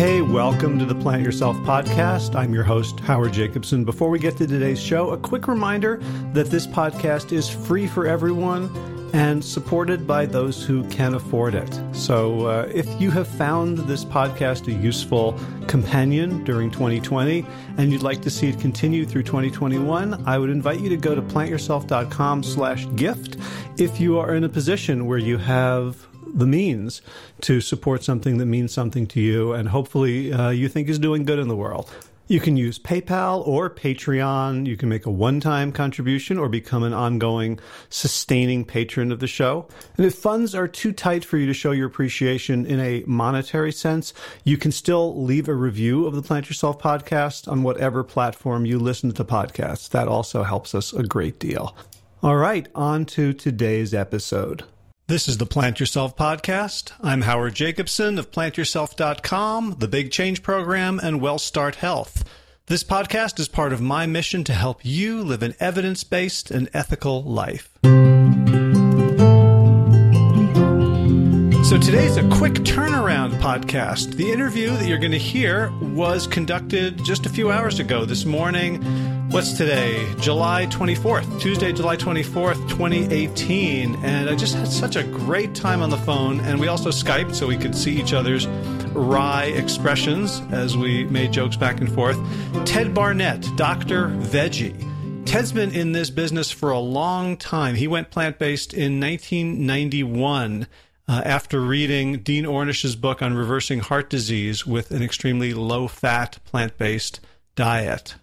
Hey, welcome to the Plant Yourself podcast. I'm your host, Howard Jacobson. Before we get to today's show, a quick reminder that this podcast is free for everyone and supported by those who can afford it. So, uh, if you have found this podcast a useful companion during 2020 and you'd like to see it continue through 2021, I would invite you to go to plantyourself.com slash gift if you are in a position where you have the means to support something that means something to you and hopefully uh, you think is doing good in the world. You can use PayPal or Patreon. You can make a one time contribution or become an ongoing, sustaining patron of the show. And if funds are too tight for you to show your appreciation in a monetary sense, you can still leave a review of the Plant Yourself podcast on whatever platform you listen to podcasts. That also helps us a great deal. All right, on to today's episode. This is the Plant Yourself podcast. I'm Howard Jacobson of plantyourself.com, the Big Change Program, and WellStart Health. This podcast is part of my mission to help you live an evidence based and ethical life. So today's a quick turnaround podcast. The interview that you're going to hear was conducted just a few hours ago this morning. What's today? July 24th, Tuesday, July 24th, 2018. And I just had such a great time on the phone. And we also Skyped so we could see each other's wry expressions as we made jokes back and forth. Ted Barnett, Dr. Veggie. Ted's been in this business for a long time. He went plant based in 1991 uh, after reading Dean Ornish's book on reversing heart disease with an extremely low fat plant based diet.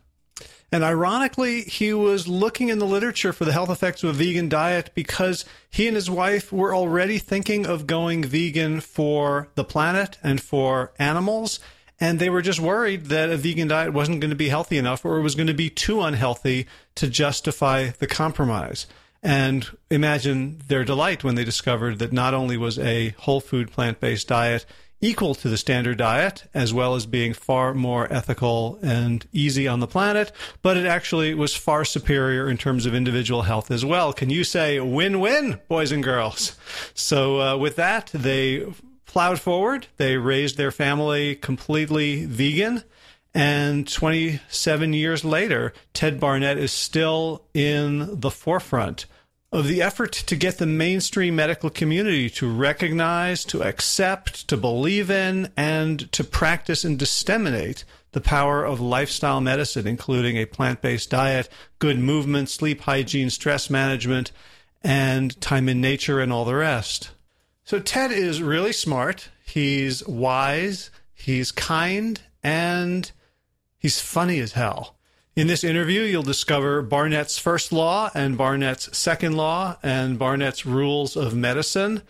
And ironically, he was looking in the literature for the health effects of a vegan diet because he and his wife were already thinking of going vegan for the planet and for animals. And they were just worried that a vegan diet wasn't going to be healthy enough or it was going to be too unhealthy to justify the compromise. And imagine their delight when they discovered that not only was a whole food plant based diet equal to the standard diet, as well as being far more ethical and easy on the planet, but it actually was far superior in terms of individual health as well. Can you say win win, boys and girls? So, uh, with that, they plowed forward. They raised their family completely vegan. And 27 years later, Ted Barnett is still in the forefront of the effort to get the mainstream medical community to recognize, to accept, to believe in, and to practice and disseminate the power of lifestyle medicine, including a plant based diet, good movement, sleep hygiene, stress management, and time in nature, and all the rest. So, Ted is really smart. He's wise, he's kind, and He's funny as hell. In this interview, you'll discover Barnett's first law and Barnett's second law and Barnett's rules of medicine.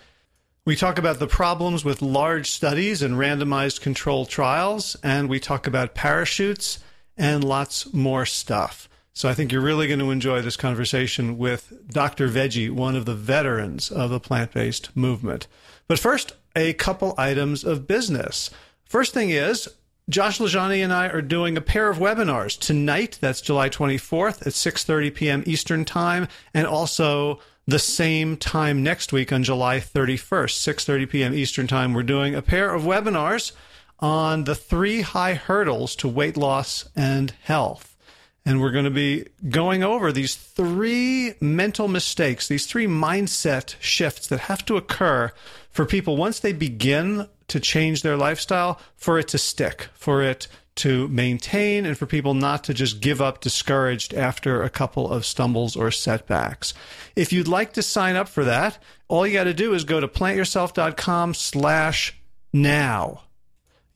We talk about the problems with large studies and randomized controlled trials, and we talk about parachutes and lots more stuff. So I think you're really going to enjoy this conversation with Dr. Veggie, one of the veterans of the plant based movement. But first, a couple items of business. First thing is, Josh LaJaunie and I are doing a pair of webinars tonight. That's July 24th at 6:30 p.m. Eastern Time, and also the same time next week on July 31st, 6:30 p.m. Eastern Time. We're doing a pair of webinars on the three high hurdles to weight loss and health. And we're going to be going over these three mental mistakes, these three mindset shifts that have to occur for people once they begin to change their lifestyle for it to stick, for it to maintain, and for people not to just give up discouraged after a couple of stumbles or setbacks. If you'd like to sign up for that, all you got to do is go to plantyourself.com slash now.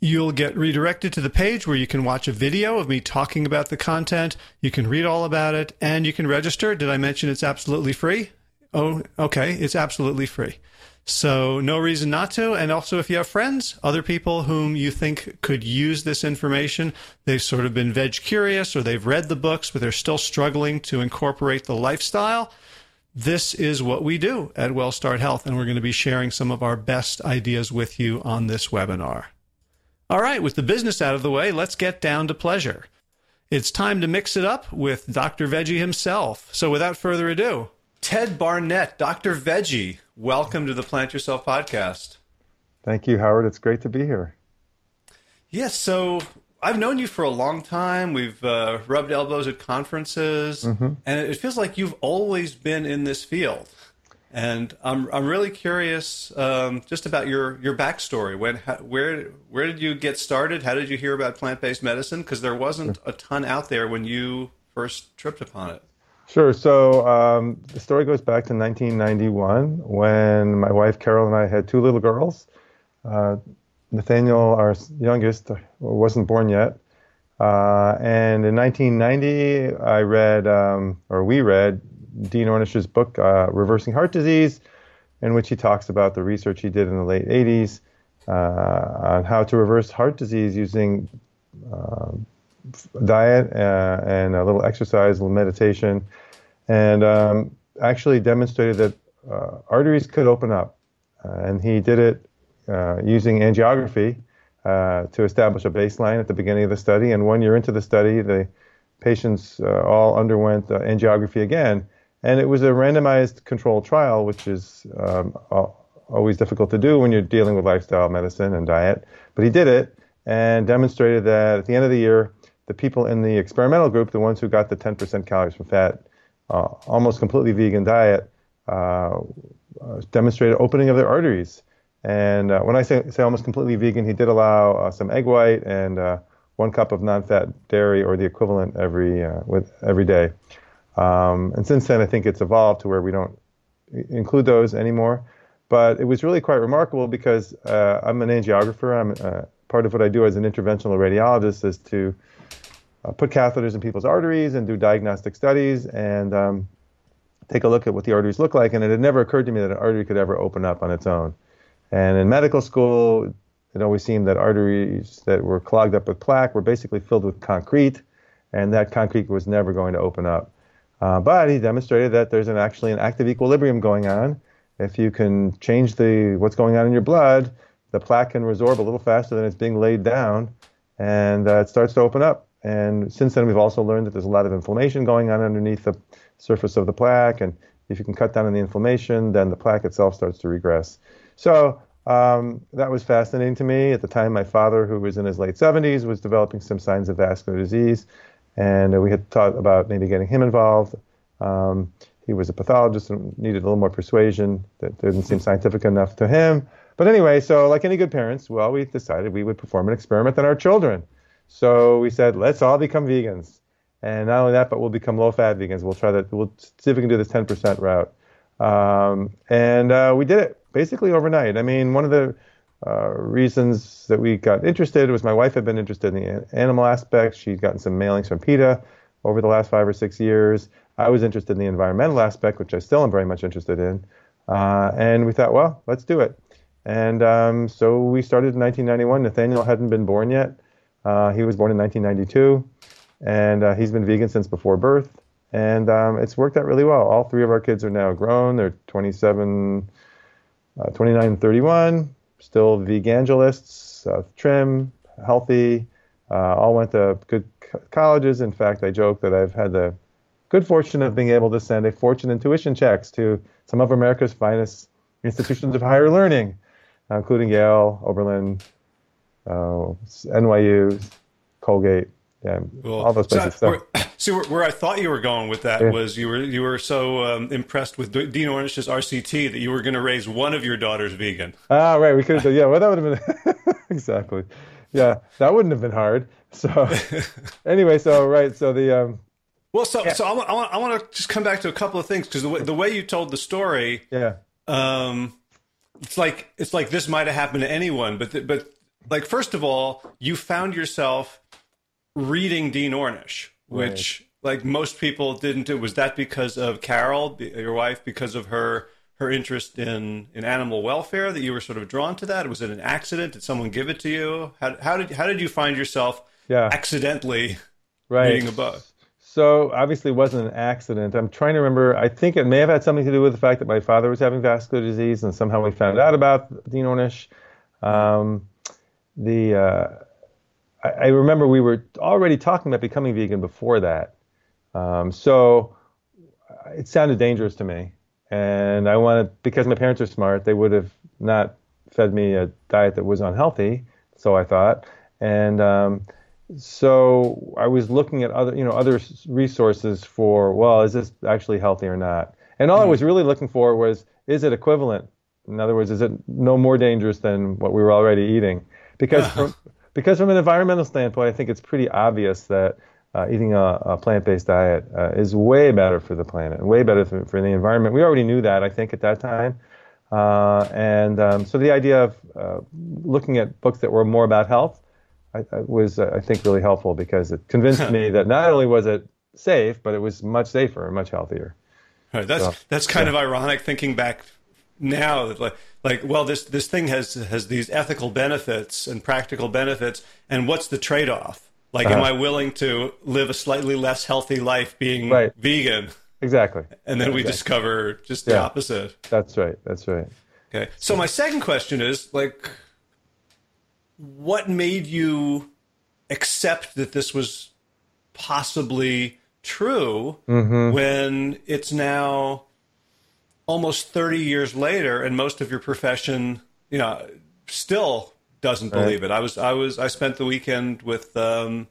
You'll get redirected to the page where you can watch a video of me talking about the content. You can read all about it and you can register. Did I mention it's absolutely free? Oh, okay. It's absolutely free. So, no reason not to. And also, if you have friends, other people whom you think could use this information, they've sort of been veg curious or they've read the books, but they're still struggling to incorporate the lifestyle. This is what we do at WellStart Health, and we're going to be sharing some of our best ideas with you on this webinar. All right, with the business out of the way, let's get down to pleasure. It's time to mix it up with Dr. Veggie himself. So, without further ado, Ted Barnett, Dr. Veggie, welcome to the Plant Yourself podcast. Thank you, Howard. It's great to be here. Yes, so I've known you for a long time. We've uh, rubbed elbows at conferences, mm-hmm. and it feels like you've always been in this field. And I'm I'm really curious um, just about your your backstory. When how, where where did you get started? How did you hear about plant based medicine? Because there wasn't a ton out there when you first tripped upon it. Sure. So um, the story goes back to 1991 when my wife Carol and I had two little girls. Uh, Nathaniel, our youngest, wasn't born yet. Uh, and in 1990, I read, um, or we read, Dean Ornish's book, uh, Reversing Heart Disease, in which he talks about the research he did in the late 80s uh, on how to reverse heart disease using uh, diet uh, and a little exercise, a little meditation, and um, actually demonstrated that uh, arteries could open up. and he did it uh, using angiography uh, to establish a baseline at the beginning of the study. And one year into the study, the patients uh, all underwent angiography again. And it was a randomized controlled trial, which is um, always difficult to do when you're dealing with lifestyle medicine and diet. But he did it and demonstrated that at the end of the year, the people in the experimental group, the ones who got the 10% calories from fat, uh, almost completely vegan diet, uh, demonstrated opening of their arteries. And uh, when I say, say almost completely vegan, he did allow uh, some egg white and uh, one cup of non-fat dairy or the equivalent every uh, with every day. Um, and since then, I think it's evolved to where we don't include those anymore. But it was really quite remarkable because uh, I'm an angiographer. I'm uh, part of what I do as an interventional radiologist is to put catheters in people's arteries and do diagnostic studies and um, take a look at what the arteries look like. And it had never occurred to me that an artery could ever open up on its own. And in medical school, it always seemed that arteries that were clogged up with plaque were basically filled with concrete, and that concrete was never going to open up. Uh, but he demonstrated that there's an, actually an active equilibrium going on. If you can change the what's going on in your blood, the plaque can resorb a little faster than it's being laid down, and uh, it starts to open up. And since then, we've also learned that there's a lot of inflammation going on underneath the surface of the plaque, and if you can cut down on the inflammation, then the plaque itself starts to regress. So um, that was fascinating to me. At the time, my father, who was in his late 70s, was developing some signs of vascular disease, and we had thought about maybe getting him involved. Um, he was a pathologist and needed a little more persuasion. That didn't seem scientific enough to him. But anyway, so like any good parents, well, we decided we would perform an experiment on our children. So we said, let's all become vegans. And not only that, but we'll become low-fat vegans. We'll try that. We'll see if we can do this 10% route. Um, and uh, we did it basically overnight. I mean, one of the uh, reasons that we got interested was my wife had been interested in the animal aspect. She'd gotten some mailings from PETA over the last five or six years. I was interested in the environmental aspect, which I still am very much interested in. Uh, and we thought, well, let's do it. And um, so we started in 1991. Nathaniel hadn't been born yet. Uh, he was born in 1992, and uh, he's been vegan since before birth. And um, it's worked out really well. All three of our kids are now grown. They're 27, uh, 29 and 31, still vegangelists, uh, trim, healthy, uh, all went to good colleges. In fact, I joke that I've had the good fortune of being able to send a fortune in tuition checks to some of America's finest institutions of higher learning, uh, including Yale, Oberlin, uh, NYU, Colgate, yeah, well, all those places. So, See, where, where, I thought you were going with that yeah. was you were you were so um, impressed with Dean Ornish's RCT that you were going to raise one of your daughters vegan. Ah, right. We could have done. Yeah, well, that would have been exactly. Yeah, that wouldn't have been hard. So, anyway, so right, so the. Um, well, so yeah. so I want, I want I want to just come back to a couple of things because the way the way you told the story. Yeah. Um, it's like it's like this might have happened to anyone, but the, but like first of all, you found yourself reading Dean Ornish which right. like most people didn't do. Was that because of Carol, your wife, because of her her interest in in animal welfare that you were sort of drawn to that? Was it an accident? Did someone give it to you? How how did how did you find yourself yeah. accidentally right. reading a book? So obviously it wasn't an accident. I'm trying to remember. I think it may have had something to do with the fact that my father was having vascular disease, and somehow we found out about Dean Ornish. Um, the uh, I, I, remember we were already talking about becoming vegan before that. Um, so it sounded dangerous to me. And I wanted, because my parents are smart, they would have not fed me a diet that was unhealthy, so I thought. And um, so I was looking at other, you know, other resources for, well, is this actually healthy or not? And all mm-hmm. I was really looking for was, is it equivalent? In other words, is it no more dangerous than what we were already eating? Because from, because from an environmental standpoint, I think it's pretty obvious that uh, eating a, a, plant-based diet uh, is way better for the planet and way better for, for, the environment. We already knew that, I think, at that time. Uh, and um, so the idea of uh, looking at books that were more about health I, I was, uh, I think, really helpful because it convinced me that not only was it safe, but it was much safer and much healthier. Right. That's so, that's kind yeah. of ironic thinking back now that like like well this this thing has has these ethical benefits and practical benefits and what's the trade off? Like uh-huh. am I willing to live a slightly less healthy life being right. vegan? Exactly. And then we discover just the yeah. opposite. That's right. That's right. Okay. So my second question is like what made you accept that this was possibly true mm-hmm. when it's now almost 30 years later and most of your profession you know still doesn't believe it i was i was i spent the weekend with um,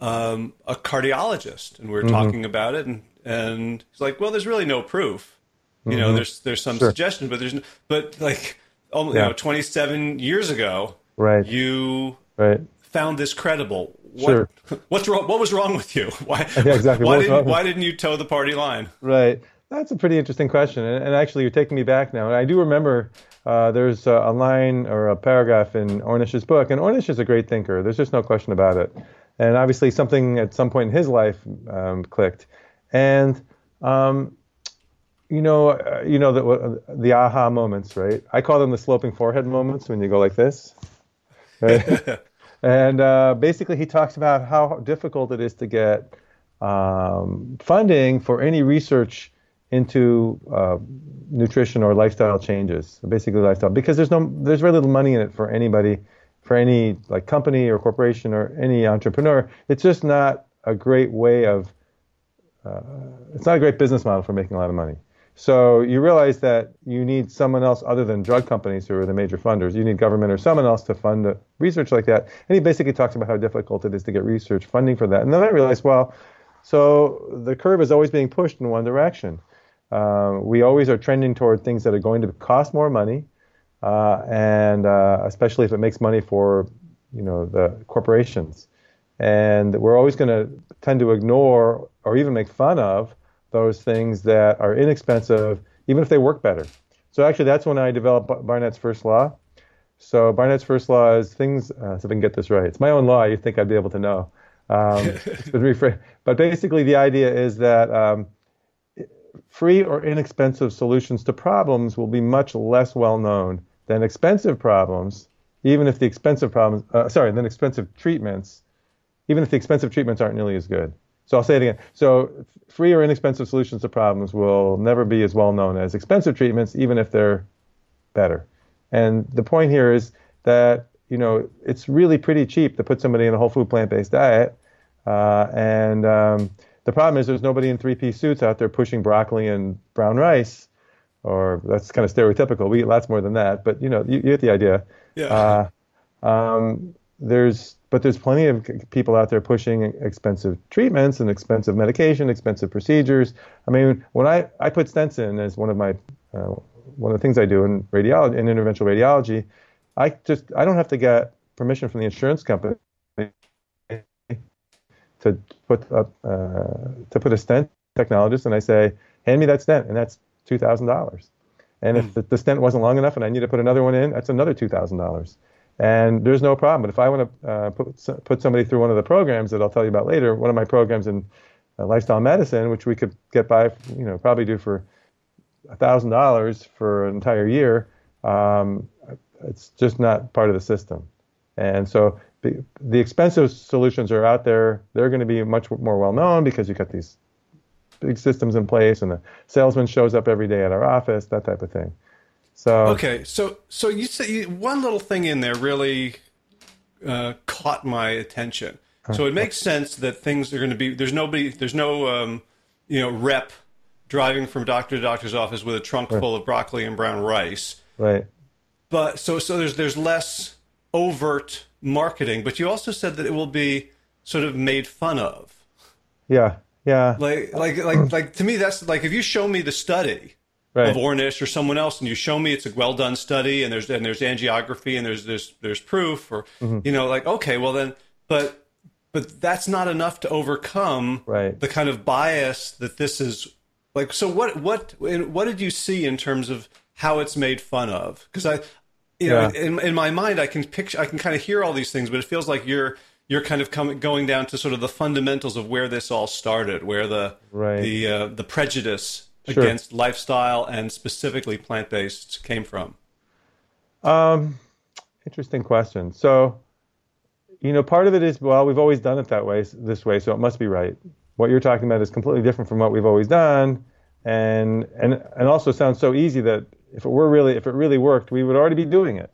um, a cardiologist and we were mm-hmm. talking about it and and he's like well there's really no proof you mm-hmm. know there's there's some sure. suggestion but there's no, but like almost, yeah. you know 27 years ago right you right found this credible what, sure. What's wrong? What was wrong with you? Why? Yeah, exactly. Why didn't Why didn't you toe the party line? Right. That's a pretty interesting question, and, and actually, you're taking me back now. And I do remember uh, there's a line or a paragraph in Ornish's book, and Ornish is a great thinker. There's just no question about it. And obviously, something at some point in his life um, clicked, and um, you know, uh, you know the uh, the aha moments, right? I call them the sloping forehead moments when you go like this. Right? And uh, basically, he talks about how difficult it is to get um, funding for any research into uh, nutrition or lifestyle changes, basically lifestyle, because there's no, there's very little money in it for anybody, for any like company or corporation or any entrepreneur. It's just not a great way of, uh, it's not a great business model for making a lot of money. So you realize that you need someone else other than drug companies who are the major funders. You need government or someone else to fund research like that. And he basically talks about how difficult it is to get research funding for that. And then I realized, well, so the curve is always being pushed in one direction. Uh, we always are trending toward things that are going to cost more money, uh, and uh, especially if it makes money for you know the corporations. And we're always going to tend to ignore or even make fun of those things that are inexpensive, even if they work better. So actually, that's when I developed Barnett's first law. So Barnett's first law is things. Uh, so if I can get this right, it's my own law. You think I'd be able to know? Um, but basically, the idea is that um, free or inexpensive solutions to problems will be much less well known than expensive problems, even if the expensive problems, uh, sorry, than expensive treatments, even if the expensive treatments aren't nearly as good. So I'll say it again. So free or inexpensive solutions to problems will never be as well known as expensive treatments, even if they're better. And the point here is that you know it's really pretty cheap to put somebody in a whole food plant-based diet, uh, and um, the problem is there's nobody in three-piece suits out there pushing broccoli and brown rice, or that's kind of stereotypical. We eat lots more than that, but you know you, you get the idea. Yeah. Uh, um, there's but there's plenty of people out there pushing expensive treatments and expensive medication, expensive procedures. I mean, when I, I put stents in as one of my uh, one of the things I do in radiology in interventional radiology, I just I don't have to get permission from the insurance company to put up uh, to put a stent technologist, and I say, hand me that stent, and that's two thousand dollars. And if hmm. the, the stent wasn't long enough, and I need to put another one in, that's another two thousand dollars and there's no problem. But if I want to uh, put put somebody through one of the programs that I'll tell you about later, one of my programs in uh, lifestyle medicine, which we could get by, you know, probably do for thousand dollars for an entire year, um, it's just not part of the system. And so the, expensive solutions are out there. They're going to be much more well known because you've got these big systems in place, and the salesman shows up every day at our office, that type of thing. So okay, so so you say one little thing in there really uh, caught my attention. So it makes sense that things are going to be there's nobody there's no um, you know rep driving from doctor to doctor's office with a trunk right. full of broccoli and brown rice. Right. But so so there's there's less overt marketing, but you also said that it will be sort of made fun of. Yeah, yeah. Like, like, like, like to me, that's like if you show me the study right. of Ornish or someone else, and you show me it's a well done study, and there's and there's angiography, and there's there's there's proof, or mm-hmm. you know, like okay, well then, but but that's not enough to overcome right. the kind of bias that this is like. So what what what did you see in terms of how it's made fun of? Because I, you know, yeah. in in my mind, I can picture, I can kind of hear all these things, but it feels like you're you're kind of coming going down to sort of the fundamentals of where this all started, where the right. the uh, the prejudice sure. against lifestyle and specifically plant based came from. Um, interesting question. So, you know, part of it is well, we've always done it that way, this way, so it must be right. What you're talking about is completely different from what we've always done, and and and also sounds so easy that if it were really if it really worked, we would already be doing it,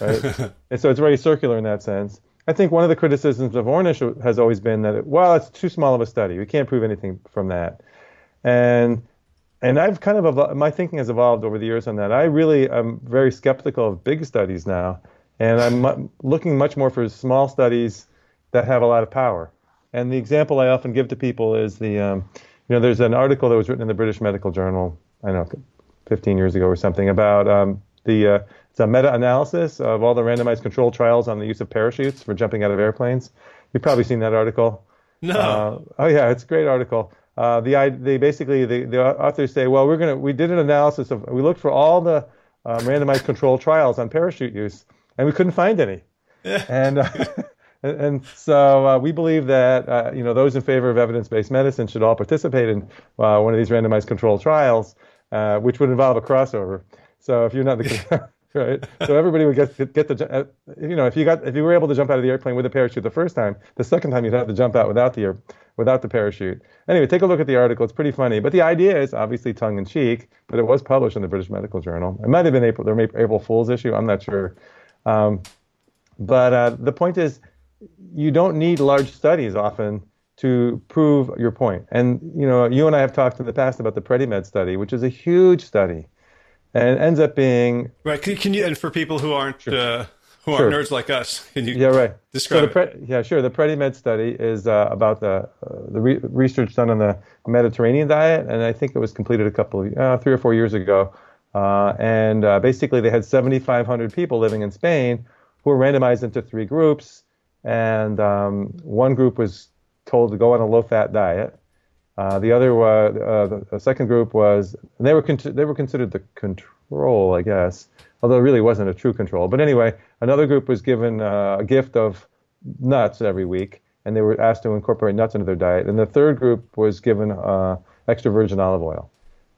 right? and so it's very circular in that sense. I think one of the criticisms of Ornish has always been that, it, well, it's too small of a study. We can't prove anything from that. And and I've kind of evolved, my thinking has evolved over the years on that. I really am very skeptical of big studies now, and I'm looking much more for small studies that have a lot of power. And the example I often give to people is the, um, you know, there's an article that was written in the British Medical Journal, I don't know, 15 years ago or something, about um, the uh, it's a meta-analysis of all the randomized control trials on the use of parachutes for jumping out of airplanes. You've probably seen that article. No. Uh, oh yeah, it's a great article. Uh, the they basically the, the authors say, well, we're gonna we did an analysis of we looked for all the um, randomized control trials on parachute use, and we couldn't find any. and, uh, and and so uh, we believe that uh, you know those in favor of evidence-based medicine should all participate in uh, one of these randomized control trials, uh, which would involve a crossover. So if you're not the right? So everybody would get get the uh, you know if you got if you were able to jump out of the airplane with a parachute the first time, the second time you'd have to jump out without the without the parachute. Anyway, take a look at the article. It's pretty funny, but the idea is obviously tongue in cheek. But it was published in the British Medical Journal. It might have been April their April Fool's issue. I'm not sure. Um, but uh, the point is, you don't need large studies often to prove your point. And you know, you and I have talked in the past about the PREDIMED study, which is a huge study and ends up being right. Can, can you and for people who aren't sure. uh, who aren't nerds like us, can you yeah right describe? So pre- yeah, sure. The PREDIMED study is uh, about the uh, the re- research done on the Mediterranean diet, and I think it was completed a couple of uh, three or four years ago. Uh, and uh, basically, they had 7,500 people living in Spain who were randomized into three groups, and um, one group was told to go on a low-fat diet. Uh, the other, uh, the, the, second group was they were con- they were considered the control, I guess, although it really wasn't a true control. But anyway, another group was given uh, a gift of nuts every week, and they were asked to incorporate nuts into their diet. And the third group was given uh, extra virgin olive oil.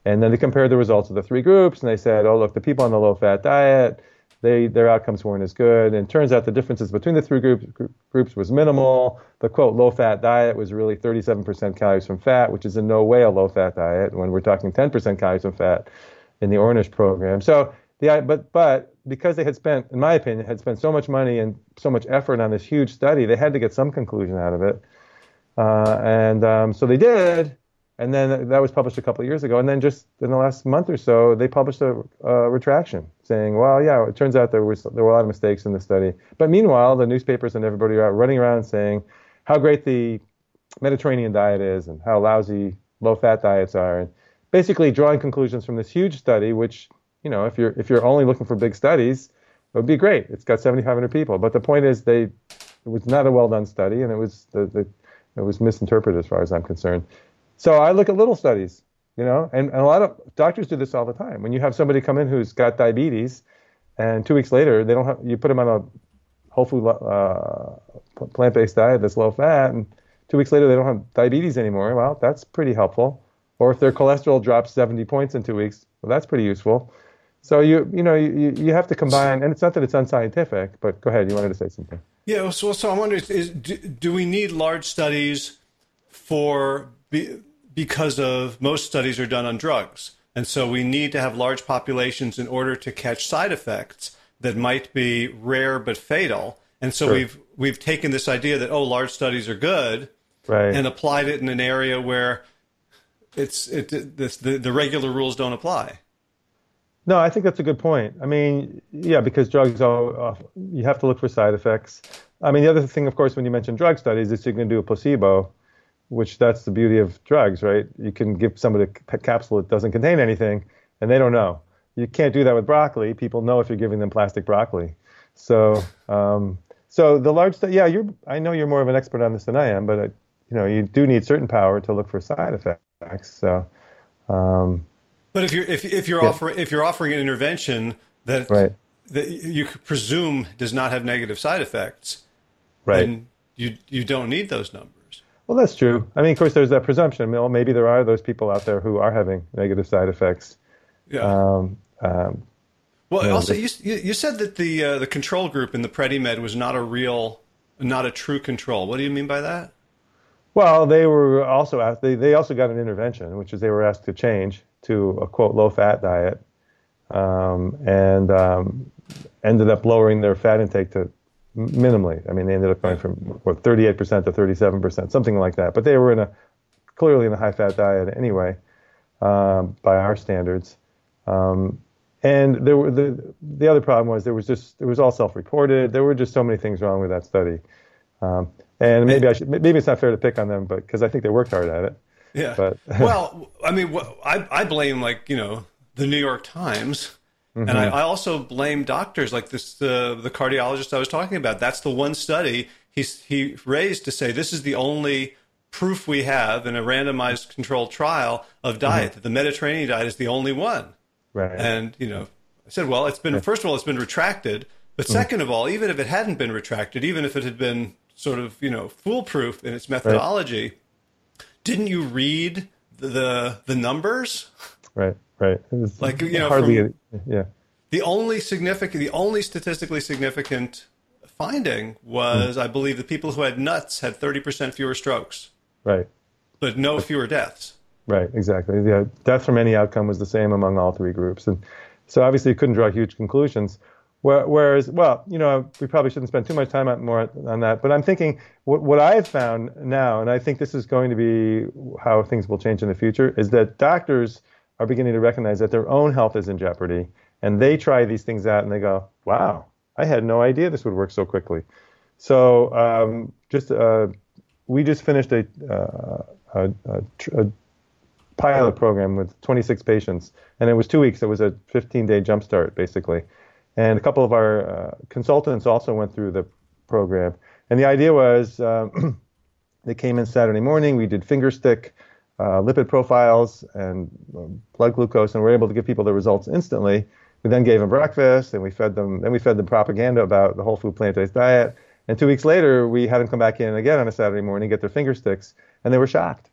And then they compared the results of the three groups, and they said, "Oh, look, the people on the low-fat diet." They their outcomes weren't as good. And it turns out the differences between the three groups groups was minimal. The quote low fat diet was really 37% calories from fat, which is in no way a low fat diet when we're talking 10% calories from fat in the Ornish program. So the but but because they had spent, in my opinion, had spent so much money and so much effort on this huge study, they had to get some conclusion out of it. Uh, and um, so they did. And then that was published a couple of years ago. And then just in the last month or so, they published a, a, retraction saying, well, yeah, it turns out there was there were a lot of mistakes in the study. But meanwhile, the newspapers and everybody are running around saying how great the Mediterranean diet is and how lousy low-fat diets are, and basically drawing conclusions from this huge study. Which, you know, if you're if you're only looking for big studies, it would be great. It's got 7,500 people. But the point is, they it was not a well-done study, and it was the, the it was misinterpreted as far as I'm concerned. So I look at little studies, you know, and, and a lot of doctors do this all the time. When you have somebody come in who's got diabetes, and two weeks later they don't have, you put them on a whole food uh, plant-based diet that's low fat, and two weeks later they don't have diabetes anymore. Well, that's pretty helpful. Or if their cholesterol drops 70 points in two weeks, well, that's pretty useful. So you you know you, you have to combine, and it's not that it's unscientific, but go ahead. You wanted to say something. Yeah. So so I'm wondering, is do, do we need large studies for be, because of most studies are done on drugs. And so we need to have large populations in order to catch side effects that might be rare but fatal. And so sure. we've we've taken this idea that oh large studies are good right. and applied it in an area where it's it this the, the regular rules don't apply. No, I think that's a good point. I mean, yeah, because drugs, are, uh, you have to look for side effects. I mean, the other thing, of course, when you mention drug studies, is you can do a placebo, which that's the beauty of drugs, right? You can give somebody a capsule that doesn't contain anything, and they don't know. You can't do that with broccoli. People know if you're giving them plastic broccoli. So, um, so the large, st- yeah, you're. I know you're more of an expert on this than I am, but I, you know, you do need certain power to look for side effects. So, um, but if you're if if you're yeah. offering if you're offering an intervention that right. that you presume does not have negative side effects, right? Then you you don't need those numbers. Well, that's true. I mean, of course, there's that presumption. Well, maybe there are those people out there who are having negative side effects. Yeah. Um, um, well, you know, also, you, you said that the uh, the control group in the PREDIMED was not a real, not a true control. What do you mean by that? Well, they were also asked. They, they also got an intervention, which is they were asked to change to a quote low fat diet, um, and um, ended up lowering their fat intake to minimally. I mean, they ended up going from what 38% to 37%, something like that. But they were in a clearly in a high fat diet anyway, um, by our standards. Um, and there were the the other problem was there was just it was all self-reported. There were just so many things wrong with that study. Um, and maybe I should maybe it's not fair to pick on them, but because I think they worked hard at it. Yeah. But well, I mean, I I blame like you know the New York Times Mm-hmm. And I, I, also blame doctors like this, uh, the cardiologist I was talking about. That's the one study he's, he raised to say this is the only proof we have in a randomized controlled trial of diet, mm-hmm. that the Mediterranean diet is the only one. Right. And, you know, I said, well, it's been, first of all, it's been retracted. But 2nd mm-hmm. of all, even if it hadn't been retracted, even if it had been sort of, you know, foolproof in its methodology, right. didn't you read the, the numbers? Right right. like you know, hardly, yeah. The only significant, the only statistically significant finding was, mm. I believe, the people who had nuts had thirty percent fewer strokes. Right. But no fewer deaths. Right. Exactly. Yeah. Death from any outcome was the same among all three groups, and so obviously you couldn't draw huge conclusions. Whereas, well, you know, we probably shouldn't spend too much time on, more on that. But I'm thinking what, what I've found now, and I think this is going to be how things will change in the future, is that doctors are beginning to recognize that their own health is in jeopardy, and they try these things out and they go, "Wow, I had no idea this would work so quickly." So um, just uh, we just finished a, uh, a, a, a, pilot program with 26 patients, and it was two weeks. It was a 15-day jumpstart basically, and a couple of our uh, consultants also went through the program. And the idea was um, they came in Saturday morning. We did finger stick uh, lipid profiles and um, blood glucose, and we're able to give people the results instantly. We then gave them breakfast, and we fed them. Then we fed them propaganda about the whole food plant-based diet. And two weeks later, we had them come back in again on a Saturday morning, get their finger sticks, and they were shocked.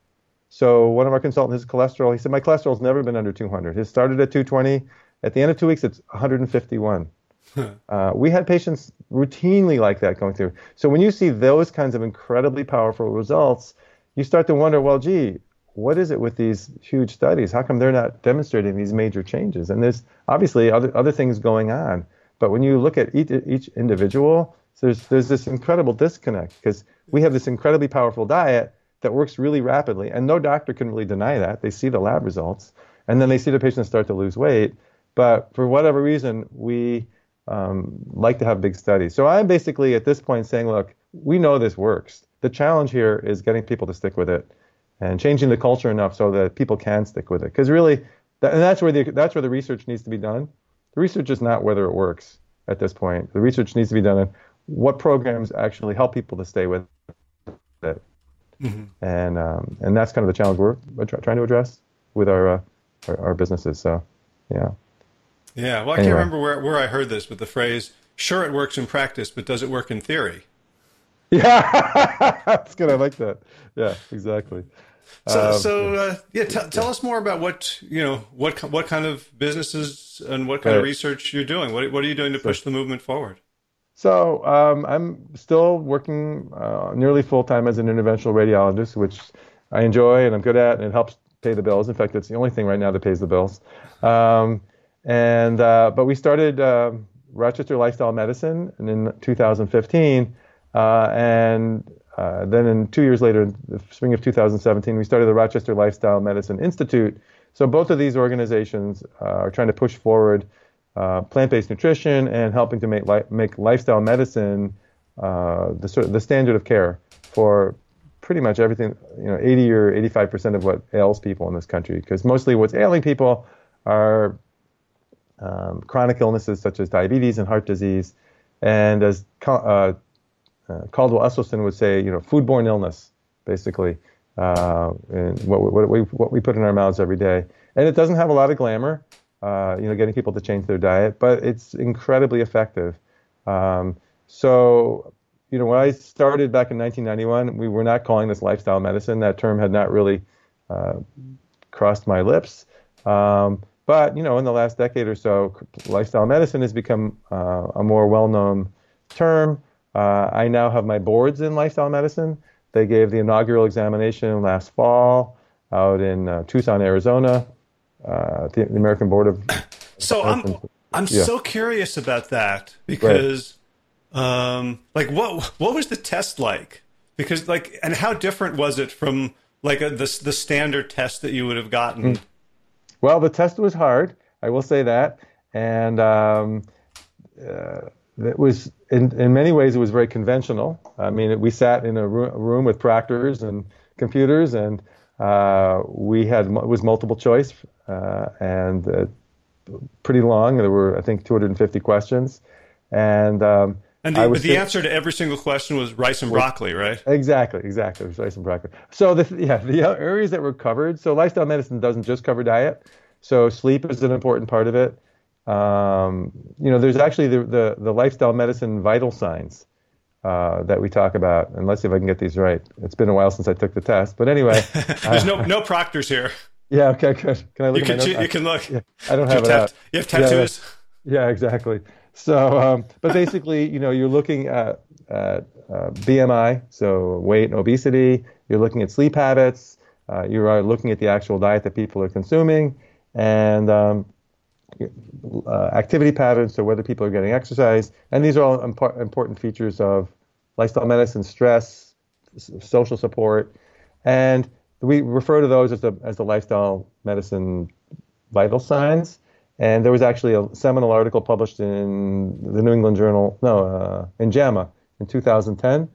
So one of our consultants, his cholesterol, he said, my cholesterol's never been under 200. His started at 220. At the end of two weeks, it's 151. uh, we had patients routinely like that going through. So when you see those kinds of incredibly powerful results, you start to wonder, well, gee, what is it with these huge studies? How come they're not demonstrating these major changes? And there's obviously other other things going on. But when you look at each, each individual, there's there's this incredible disconnect because we have this incredibly powerful diet that works really rapidly, and no doctor can really deny that. They see the lab results, and then they see the patient start to lose weight. But for whatever reason, we um, like to have big studies. So I'm basically at this point saying, look, we know this works. The challenge here is getting people to stick with it and changing the culture enough so that people can stick with it. Because really, that, and that's where the that's where the research needs to be done. The research is not whether it works at this point. The research needs to be done on what programs actually help people to stay with it. Mm-hmm. And um, and that's kind of the challenge we're, trying to address with our, uh, our, our businesses. So, yeah. Yeah. Well, I anyway. can't remember where where I heard this, but the phrase "sure it works in practice, but does it work in theory?" Yeah, that's good. I like that. Yeah, exactly. So, um, so uh, yeah, t- tell us more about what you know, what what kind of businesses and what kind right. of research you're doing. What what are you doing to push the movement forward? So um, I'm still working uh, nearly full time as an interventional radiologist, which I enjoy and I'm good at, and it helps pay the bills. In fact, it's the only thing right now that pays the bills. Um, and uh, but we started uh, Rochester Lifestyle Medicine in 2015 uh, and uh, then in two years later, in the spring of 2017, we started the Rochester Lifestyle Medicine Institute So both of these organizations uh, are trying to push forward uh, plant-based nutrition and helping to make li- make lifestyle medicine uh, the sort of the standard of care for pretty much everything. You know, 80 or 85 percent of what ails people in this country, because mostly what's ailing people are um, chronic illnesses such as diabetes and heart disease, and as uh, Caldwell Esselstyn would say, you know, foodborne illness, basically, uh, and what, what, we, what we put in our mouths every day. And it doesn't have a lot of glamour, uh, you know, getting people to change their diet, but it's incredibly effective. Um, so, you know, when I started back in 1991, we were not calling this lifestyle medicine. That term had not really uh, crossed my lips. Um, but, you know, in the last decade or so, lifestyle medicine has become uh, a more well known term. Uh, I now have my boards in lifestyle medicine. They gave the inaugural examination last fall out in uh, Tucson, Arizona, uh, the, the, American Board of. So I'm I'm yeah. so curious about that because, right. um, like, what what was the test like? Because like, and how different was it from like a, the the standard test that you would have gotten? Mm. Well, the test was hard. I will say that, and um, uh, it was in, in many ways it was very conventional. I mean, we sat in a room with proctors and computers, and uh, we had it was multiple choice uh, and uh, pretty long. There were I think 250 questions, and um, and the, the answer to every single question was rice and broccoli, right? Exactly, exactly. It was rice and broccoli. So the yeah the areas that were covered. So lifestyle medicine doesn't just cover diet. So sleep is an important part of it. Um, you know, there's actually the, the, the lifestyle medicine vital signs uh, that we talk about. And let's see if I can get these right. It's been a while since I took the test, but anyway. there's uh, no no proctors here. Yeah. Okay. Good. Can I look? You can. You, can look. Yeah, I don't have it. You have tattoos. Yeah, yeah exactly. So, um, but basically, you know, you're looking at, at uh, BMI, so weight and obesity. You're looking at sleep habits. Uh, you are looking at the actual diet that people are consuming, and um, uh, activity patterns, so whether people are getting exercise, and these are all impo- important features of lifestyle medicine, stress, s- social support, and we refer to those as the as the lifestyle medicine vital signs. And there was actually a seminal article published in the New England Journal, no, uh, in JAMA in 2010,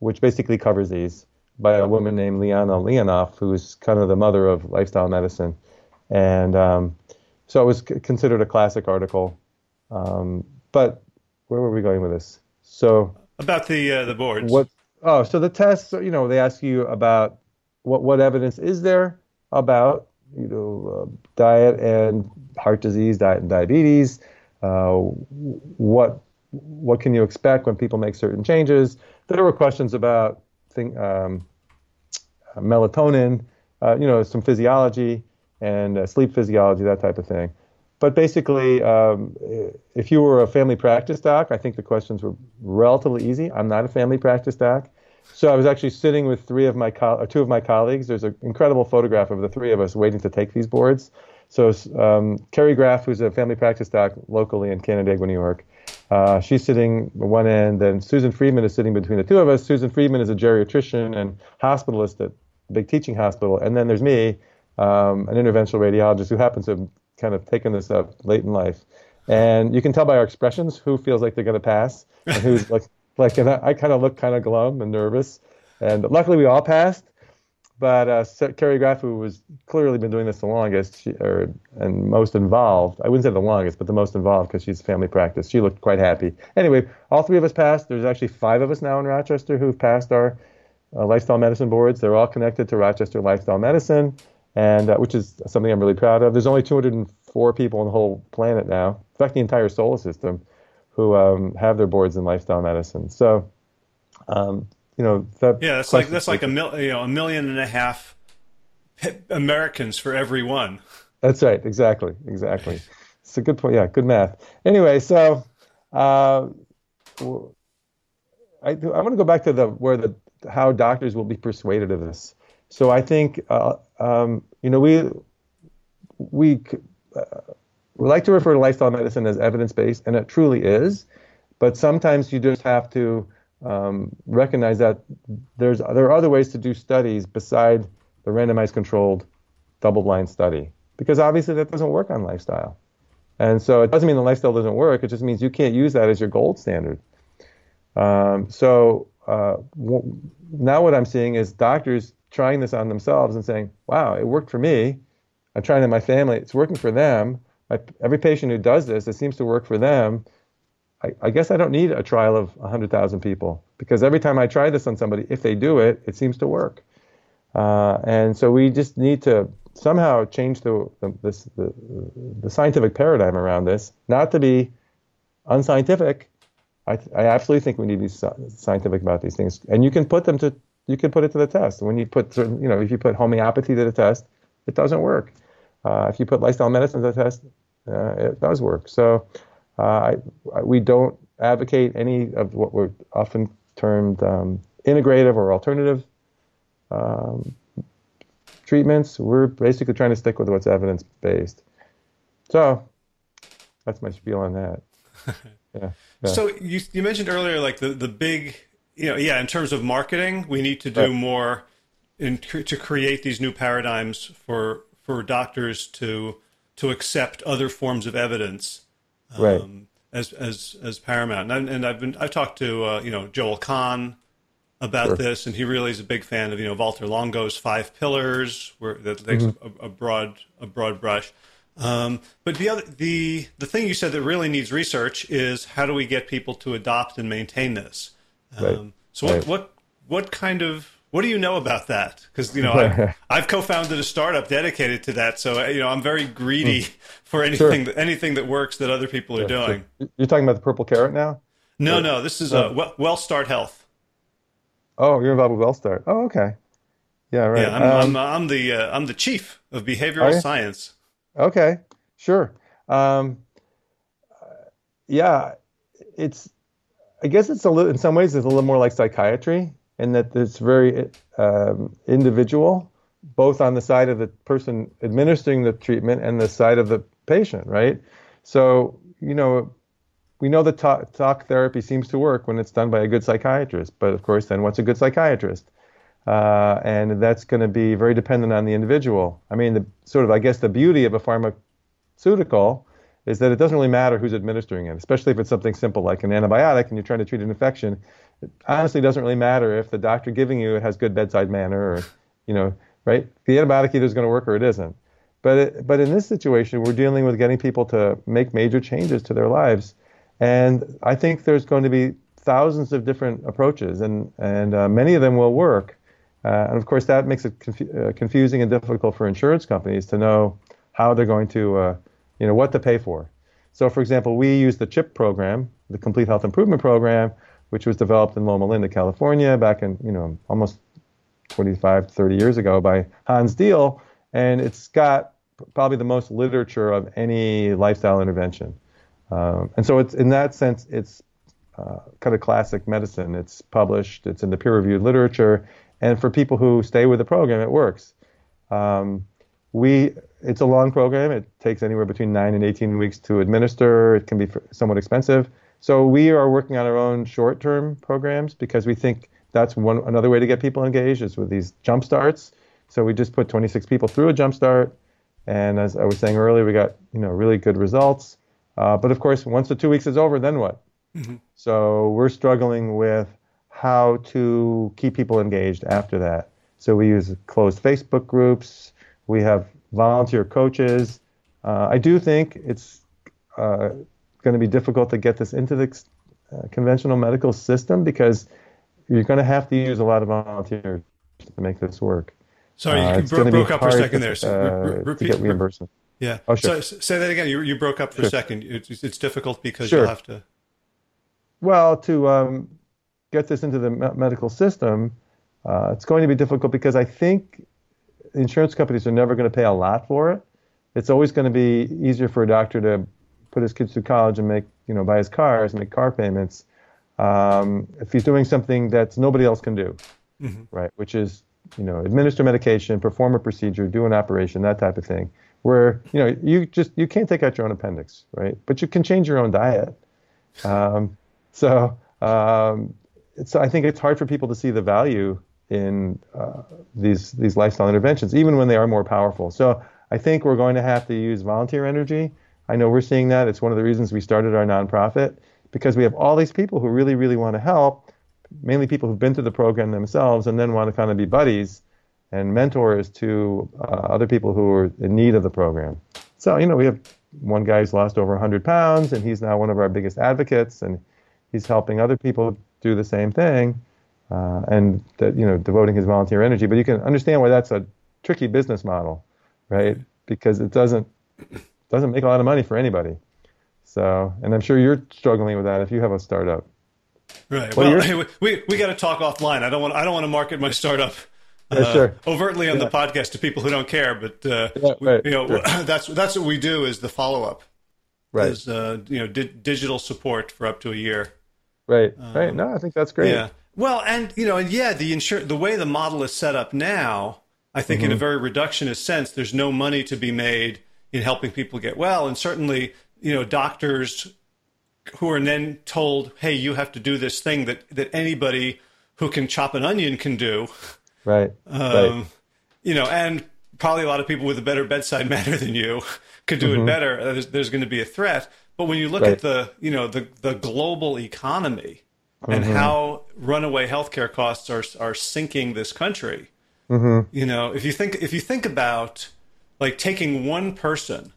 which basically covers these by a woman named Liana Lianov, who's kind of the mother of lifestyle medicine. And um, so it was c- considered a classic article. Um, but where were we going with this? So about the uh, the boards. What? Oh, so the tests. You know, they ask you about what what evidence is there about you know uh, diet and heart disease, diet and diabetes. Uh, what what can you expect when people make certain changes? There were questions about thing, um, melatonin, uh, you know, some physiology and uh, sleep physiology, that type of thing. But basically, um, if you were a family practice doc, I think the questions were relatively easy. I'm not a family practice doc. So I was actually sitting with three of my co- two of my colleagues. There's an incredible photograph of the three of us waiting to take these boards. So um, Carrie Graff, who's a family practice doc locally in Canandaigua, New York, uh, she's sitting one end, and Susan Friedman is sitting between the two of us. Susan Friedman is a geriatrician and hospitalist at a big teaching hospital, and then there's me, um, an interventional radiologist who happens to have kind of taken this up late in life. And you can tell by our expressions who feels like they're going to pass and who's like, like, and I, I kind of look kind of glum and nervous. And luckily we all passed. But uh, Carrie Graff, who was clearly been doing this the longest she, or, and most involved, I wouldn't say the longest, but the most involved because she's family practice. She looked quite happy. Anyway, all three of us passed. There's actually five of us now in Rochester who've passed our uh, lifestyle medicine boards. They're all connected to Rochester Lifestyle Medicine and uh, which is something I'm really proud of. There's only 204 people on the whole planet now, in fact, the entire solar system, who um, have their boards in lifestyle medicine. So, um, you know, that yeah, that's like that's like a mil- you know a million and a half Americans for every one. That's right, exactly, exactly. It's a good point. Yeah, good math. Anyway, so uh, I I want to go back to the where the how doctors will be persuaded of this. So I think, uh, um, you know, we we uh, we like to refer to lifestyle medicine as evidence based, and it truly is. But sometimes you just have to um, recognize that there's there are other ways to do studies beside the randomized controlled double blind study. because obviously that doesn't work on lifestyle. And so it doesn't mean the lifestyle doesn't work. It just means you can't use that as your gold standard. Um, so uh, w- now what I'm seeing is doctors trying this on themselves and saying, "Wow, it worked for me. I'm trying it in my family. It's working for them. Every patient who does this, it seems to work for them. I, I guess I don't need a trial of 100,000 people because every time I try this on somebody, if they do it, it seems to work. Uh, and so we just need to somehow change the, the, this, the, the scientific paradigm around this, not to be unscientific. I, I absolutely think we need to be scientific about these things, and you can put them to you can put it to the test. When you put certain, you know, if you put homeopathy to the test, it doesn't work. Uh, if you put lifestyle medicine to the test, uh, it does work. So uh, I, we don't advocate any of what we're often termed um, integrative or alternative um, treatments. We're basically trying to stick with what's evidence based. So that's my spiel on that. Yeah, yeah. So you you mentioned earlier like the the big you know yeah in terms of marketing we need to do right. more in to create these new paradigms for for doctors to to accept other forms of evidence um, right. as as as paramount. And, and I've been I've talked to uh, you know Joel Kahn about sure. this, and he really is a big fan of you know Valter Longo's five pillars, where that takes mm-hmm. a, a, broad a broad brush. Um, but the other the the thing you said that really needs research is how do we get people to adopt and maintain this? Um, right. So what, right. what what kind of what do you know about that? Because you know I've, I've, co-founded a startup dedicated to that, so you know I'm very greedy hmm. for anything sure. anything that works that other people are yeah, doing. Sure. You're talking about the purple carrot now? No, or, no. This is uh, well, WellStart Health. Oh, you're involved with WellStart. Oh, okay. Yeah, right. Yeah, I'm, um, I'm, I'm the uh, I'm the chief of behavioral science. Okay, sure. Um, yeah, it's. I guess it's a little. In some ways, it's a little more like psychiatry in that it's very um, individual, both on the side of the person administering the treatment and the side of the patient, right? So, you know, we know that talk, talk therapy seems to work when it's done by a good psychiatrist, but of course, then what's a good psychiatrist? Uh, and that's going to be very dependent on the individual. I mean, the sort of, I guess, the beauty of a pharmaceutical is that it doesn't really matter who's administering it, especially if it's something simple like an antibiotic and you're trying to treat an infection it honestly doesn't really matter if the doctor giving you it has good bedside manner or, you know, right? The antibiotic either is going to work or it isn't. But it, but in this situation, we're dealing with getting people to make major changes to their lives, and I think there's going to be thousands of different approaches, and and uh, many of them will work. Uh, and of course, that makes it confu- uh, confusing and difficult for insurance companies to know how they're going to, uh, you know, what to pay for. So, for example, we use the CHIP program, the Complete Health Improvement Program, which was developed in Loma Linda, California, back in you know almost 25, 30 years ago by Hans Diehl, and it's got probably the most literature of any lifestyle intervention. Um, and so it's in that sense, it's uh, kind of classic medicine. It's published, it's in the peer-reviewed literature, and for people who stay with the program, it works. Um, we it's a long program. It takes anywhere between nine and 18 weeks to administer. It can be somewhat expensive. So we are working on our own short-term programs because we think that's one another way to get people engaged is with these jump starts. So we just put 26 people through a jump start, and as I was saying earlier, we got you know really good results. Uh, but of course, once the two weeks is over, then what? Mm-hmm. So we're struggling with how to keep people engaged after that. So we use closed Facebook groups. We have volunteer coaches. Uh, I do think it's uh, going to be difficult to get this into the uh, conventional medical system because you're going to have to use a lot of volunteers to make this work. Sorry, uh, you bro- broke up for a second there. Uh, repeat, to get reimbursement. Yeah. Oh, sure. So, say that again. You, you broke up for sure. a second. It's, it's difficult because sure. you'll have to. Well, to um, get this into the medical system, uh, it's going to be difficult because I think insurance companies are never going to pay a lot for it. It's always going to be easier for a doctor to put his kids through college and make, you know, buy his cars, and make car payments. Um, if he's doing something that nobody else can do, mm-hmm. right? Which is, you know, administer medication, perform a procedure, do an operation, that type of thing. Where you know you just you can't take out your own appendix, right? But you can change your own diet. Um, so um, so I think it's hard for people to see the value in uh, these these lifestyle interventions, even when they are more powerful. So I think we're going to have to use volunteer energy. I know we're seeing that. It's one of the reasons we started our nonprofit because we have all these people who really, really want to help, mainly people who've been through the program themselves and then want to kind of be buddies and mentors to uh, other people who are in need of the program. So, you know, we have one guy who's lost over 100 pounds and he's now one of our biggest advocates and he's helping other people do the same thing uh, and, that, you know, devoting his volunteer energy. But you can understand why that's a tricky business model, right? Because it doesn't doesn't make a lot of money for anybody. So, and I'm sure you're struggling with that if you have a startup. Right. Well, well hey, we we got to talk offline. I don't want I don't want to market my startup uh, yeah, sure. overtly on yeah. the podcast to people who don't care. But uh, yeah, right, you know, sure. that's that's what we do is the follow up. Right. Is uh, you know di- digital support for up to a year. Right. Um, right. No, I think that's great. Yeah. Well, and you know, and yeah, the insur- the way the model is set up now, I think mm-hmm. in a mm-hmm. very reductionist sense, there's no money to be made in helping people get well, and certainly you know doctors who are then told, "Hey, you have to do this thing that that anybody who can chop an onion can do." Right. Um, right. You know, and probably a lot of people with a better bedside manner than you could do mm-hmm. it better. There's, there's, going to be a threat. But when you look right. at the, you know, the the global economy mm-hmm. and how runaway healthcare costs are are sinking this country, mm-hmm. you know, if you think if you think about like taking one person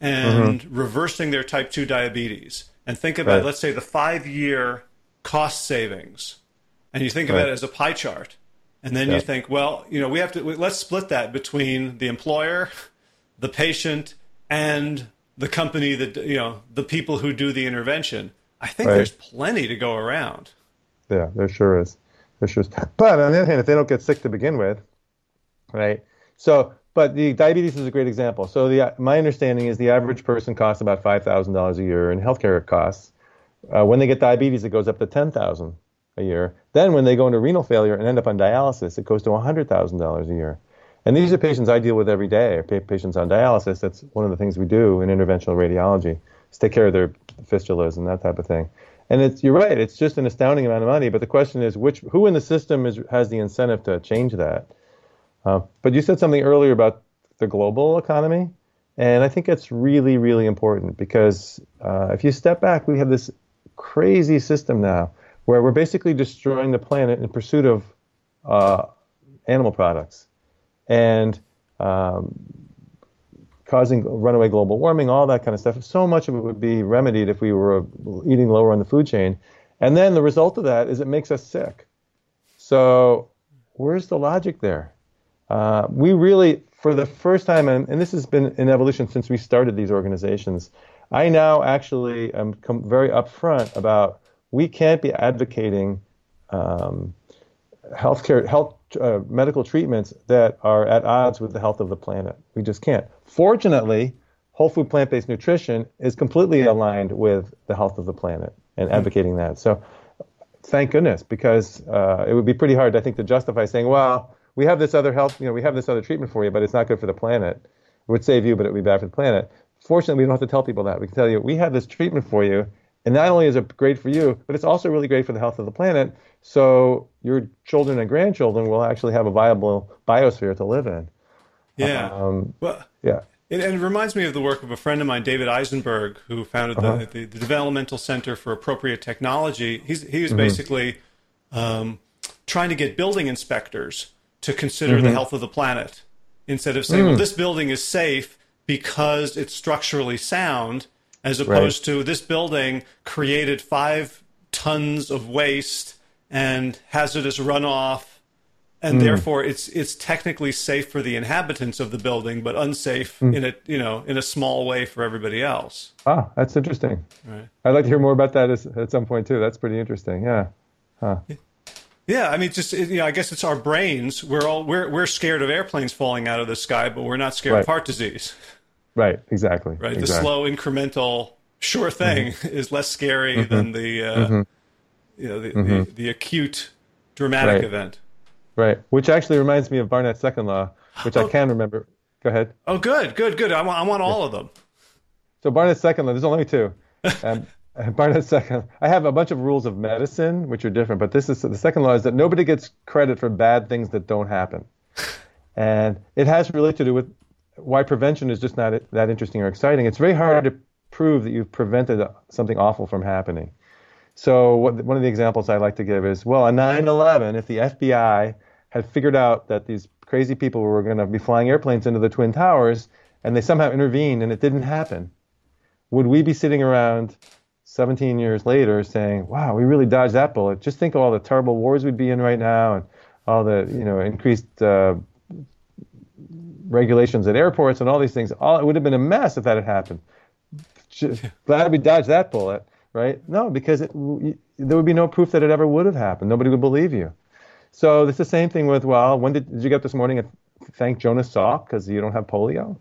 and mm-hmm. reversing their type two diabetes, and think about right. let's say the five year cost savings, and you think right. of it as a pie chart and then you think, well, you know, we have to let's split that between the employer, the patient, and the company that you know the people who do the intervention. I think right. there's plenty to go around. Yeah, there sure is. There sure is. But on the other hand, if they don't get sick to begin with, right? So, but the diabetes is a great example. So the my understanding is the average person costs about five thousand dollars a year in healthcare costs. Uh, when they get diabetes, it goes up to ten thousand a year. Then when they go into renal failure and end up on dialysis, it goes to $100,000 a year. And these are patients I deal with every day, patients on dialysis. That's one of the things we do in interventional radiology, take care of their fistulas and that type of thing. And it's you're right, it's just an astounding amount of money. But the question is, which who in the system is, has the incentive to change that? Uh, but you said something earlier about the global economy, and I think it's really, really important because uh, if you step back, we have this crazy system now where we're basically destroying the planet in pursuit of uh, animal products and um, causing runaway global warming, all that kind of stuff. So much of it would be remedied if we were eating lower on the food chain. And then the result of that is it makes us sick. So where's the logic there? Uh, we really, for the first time, and, and, this has been in evolution since we started these organizations, I now actually am very upfront about we can't be advocating um, healthcare, health, uh, medical treatments that are at odds with the health of the planet. We just can't. Fortunately, whole food plant based nutrition is completely aligned with the health of the planet and hmm. advocating that. So, thank goodness, because uh, it would be pretty hard, I think, to justify saying, well, we have this other health, you know, we have this other treatment for you, but it's not good for the planet. It would save you, but it would be bad for the planet. Fortunately, we don't have to tell people that. We can tell you, we have this treatment for you, and not only is it great for you, but it's also really great for the health of the planet. So your children and grandchildren will actually have a viable biosphere to live in. Yeah. Um, well, yeah. It, and it reminds me of the work of a friend of mine, David Eisenberg, who founded uh-huh. the, the, the, Developmental Center for Appropriate Technology. He's, he was mm-hmm. basically um, trying to get building inspectors to consider mm-hmm. the health of the planet instead of saying, mm. well, this building is safe because it's structurally sound as opposed right. to this building created five tons of waste and hazardous runoff and mm. therefore it's it's technically safe for the inhabitants of the building but unsafe mm. in a you know in a small way for everybody else ah that's interesting right. i'd like to hear more about that as, at some point too that's pretty interesting yeah huh. yeah i mean just you know i guess it's our brains we're all we're, we're scared of airplanes falling out of the sky but we're not scared right. of heart disease Right, exactly. Right, exactly. the slow incremental sure thing mm-hmm. is less scary mm-hmm. than the uh, mm-hmm. you know the, the, mm-hmm. the, acute dramatic right. event. Right, which actually reminds me of Barnett's second law, which oh. I can remember. Go ahead. Oh, good, good, good. I want, I want all of them. So Barnett's second law. There's only two. Um, Barnett's second. I have a bunch of rules of medicine which are different, but this is the second law is that nobody gets credit for bad things that don't happen, and it has really to do with why prevention is just not that interesting or exciting. It's very hard to prove that you've prevented something awful from happening. So one of the examples I like to give is, well, on 9/11, if the FBI had figured out that these crazy people were going to be flying airplanes into the twin towers, and they somehow intervened and it didn't happen, would we be sitting around 17 years later saying, "Wow, we really dodged that bullet"? Just think of all the terrible wars we'd be in right now, and all the you know increased uh, regulations at airports and all these things. All it would have been a mess if that had happened. Glad we dodged that bullet right? No, because it, there would be no proof that it ever would have happened. Nobody would believe you. So it's the same thing with, well, when did, did you get up this morning and thank Jonas Salk because you don't have polio,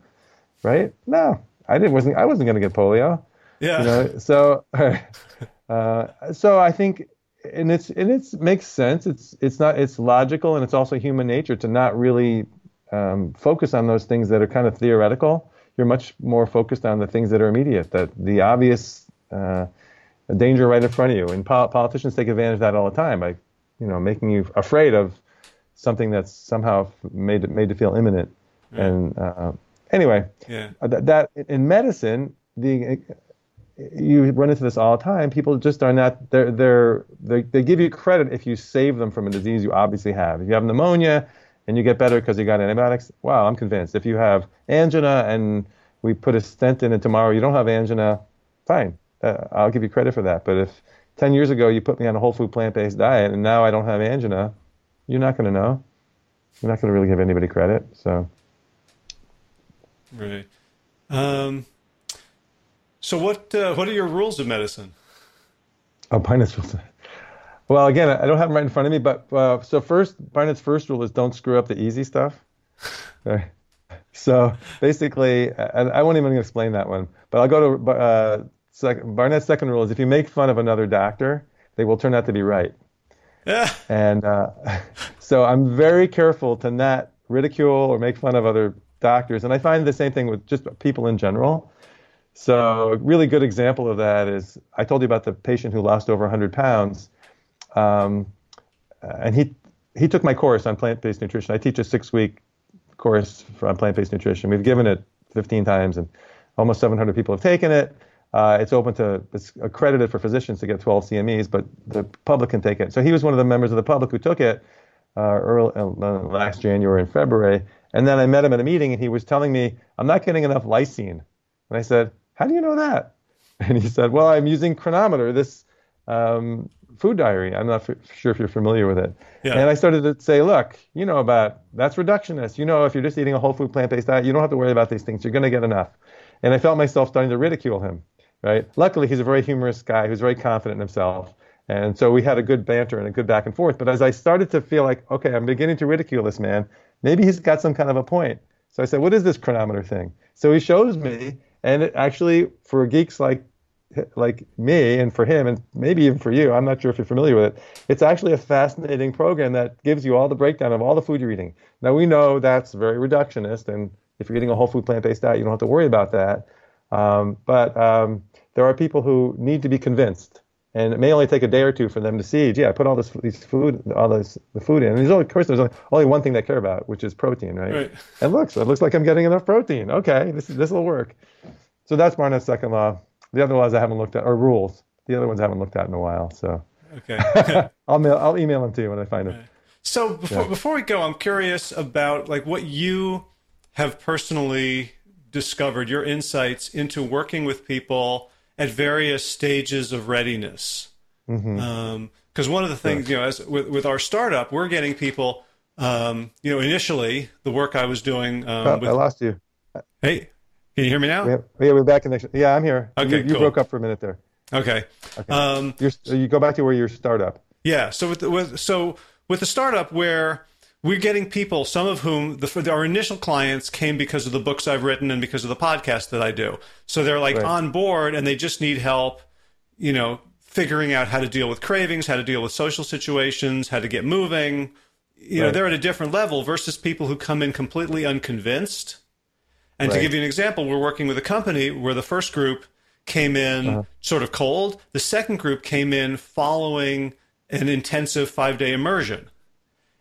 right? No, I didn't. wasn't I wasn't going to get polio. Yeah. You know, so uh, so I think and it's and it makes sense. It's it's not it's logical and it's also human nature to not really um, focus on those things that are kind of theoretical. You're much more focused on the things that are immediate, that the obvious uh, danger right in front of you. And po- politicians take advantage of that all the time by, you know, making you afraid of something that's somehow made made to feel imminent. Yeah. And uh, anyway, yeah. Uh, that, that in medicine, the you run into this all the time. People just are not they're, they're they they give you credit if you save them from a disease you obviously have. If you have pneumonia and you get better because you got antibiotics, wow, I'm convinced. If you have angina and we put a stent in and tomorrow you don't have angina, fine uh, I'll give you credit for that. But if 10 years ago you put me on a whole food plant based diet and now I don't have angina, you're not going to know. You're not going to really give anybody credit. So, right. Um, so what uh, what are your rules of medicine? Oh, rules. Well, again, I don't have them right in front of me, but uh, so first, Barnett's first rule is don't screw up the easy stuff. so basically, and I won't even explain that one, but I'll go to uh, Barnett's second rule is if you make fun of another doctor, they will turn out to be right. Yeah. And uh, so I'm very careful to not ridicule or make fun of other doctors. And I find the same thing with just people in general. So a really good example of that is I told you about the patient who lost over 100 pounds. Um, and he he took my course on plant-based nutrition. I teach a six-week course on plant-based nutrition. We've given it 15 times, and almost 700 people have taken it. Uh, it's open to, it's accredited for physicians to get 12 CMEs, but the public can take it. So he was one of the members of the public who took it uh, early, uh, last January and February. And then I met him at a meeting and he was telling me, I'm not getting enough lysine. And I said, How do you know that? And he said, Well, I'm using Cronometer. this um, food diary. I'm not f- sure if you're familiar with it. Yeah. And I started to say, Look, you know about that's reductionist. You know, if you're just eating a whole food plant based diet, you don't have to worry about these things. You're going to get enough. And I felt myself starting to ridicule him right? Luckily, he's a very humorous guy who's very confident in himself. And so we had a good banter and a good back and forth. But as I started to feel like, okay, I'm beginning to ridicule this man, maybe he's got some kind of a point. So I said, what is this Cronometer thing? So he shows me, and it actually, for geeks like like me and for him and maybe even for you, I'm not sure if you're familiar with it. It's actually a fascinating program that gives you all the breakdown of all the food you're eating. Now we know that's very reductionist, and if you're eating a whole food plant-based diet, you don't have to worry about that. Um, but um, there are people who need to be convinced, and it may only take a day or two for them to see, gee, I put all this these food, all this the food in. And there's only, of course, there's only, only one thing they care about, which is protein, right? right. And look, so it looks like I'm getting enough protein. Okay, this this will work. So that's Barnett's second law. The other laws I haven't looked at are rules. The other ones I haven't looked at in a while. So okay, I'll mail, I'll email them to you when I find them. Right. So before yeah. before we go, I'm curious about like what you have personally discovered, your insights into working with people at various stages of readiness. Because mm-hmm. um, one of the things, you know, as with, with our startup, we're getting people. Um, you know, initially the work I was doing. Um, oh, with, I lost you. Hey, can you hear me now? Yeah, we're back in. Yeah, I'm here. Okay, you, you cool. broke up for a minute there. Okay. okay. Um, you go back to where your startup. Yeah. So with, the, with so with the startup where we're getting people, some of whom the, our initial clients came because of the books I've written and because of the podcast that I do. So they're like right. on board and they just need help, you know, figuring out how to deal with cravings, how to deal with social situations, how to get moving. You right. know, they're at a different level versus people who come in completely unconvinced. And right. to give you an example, we're working with a company where the first group came in uh-huh. sort of cold. The second group came in following an intensive five day immersion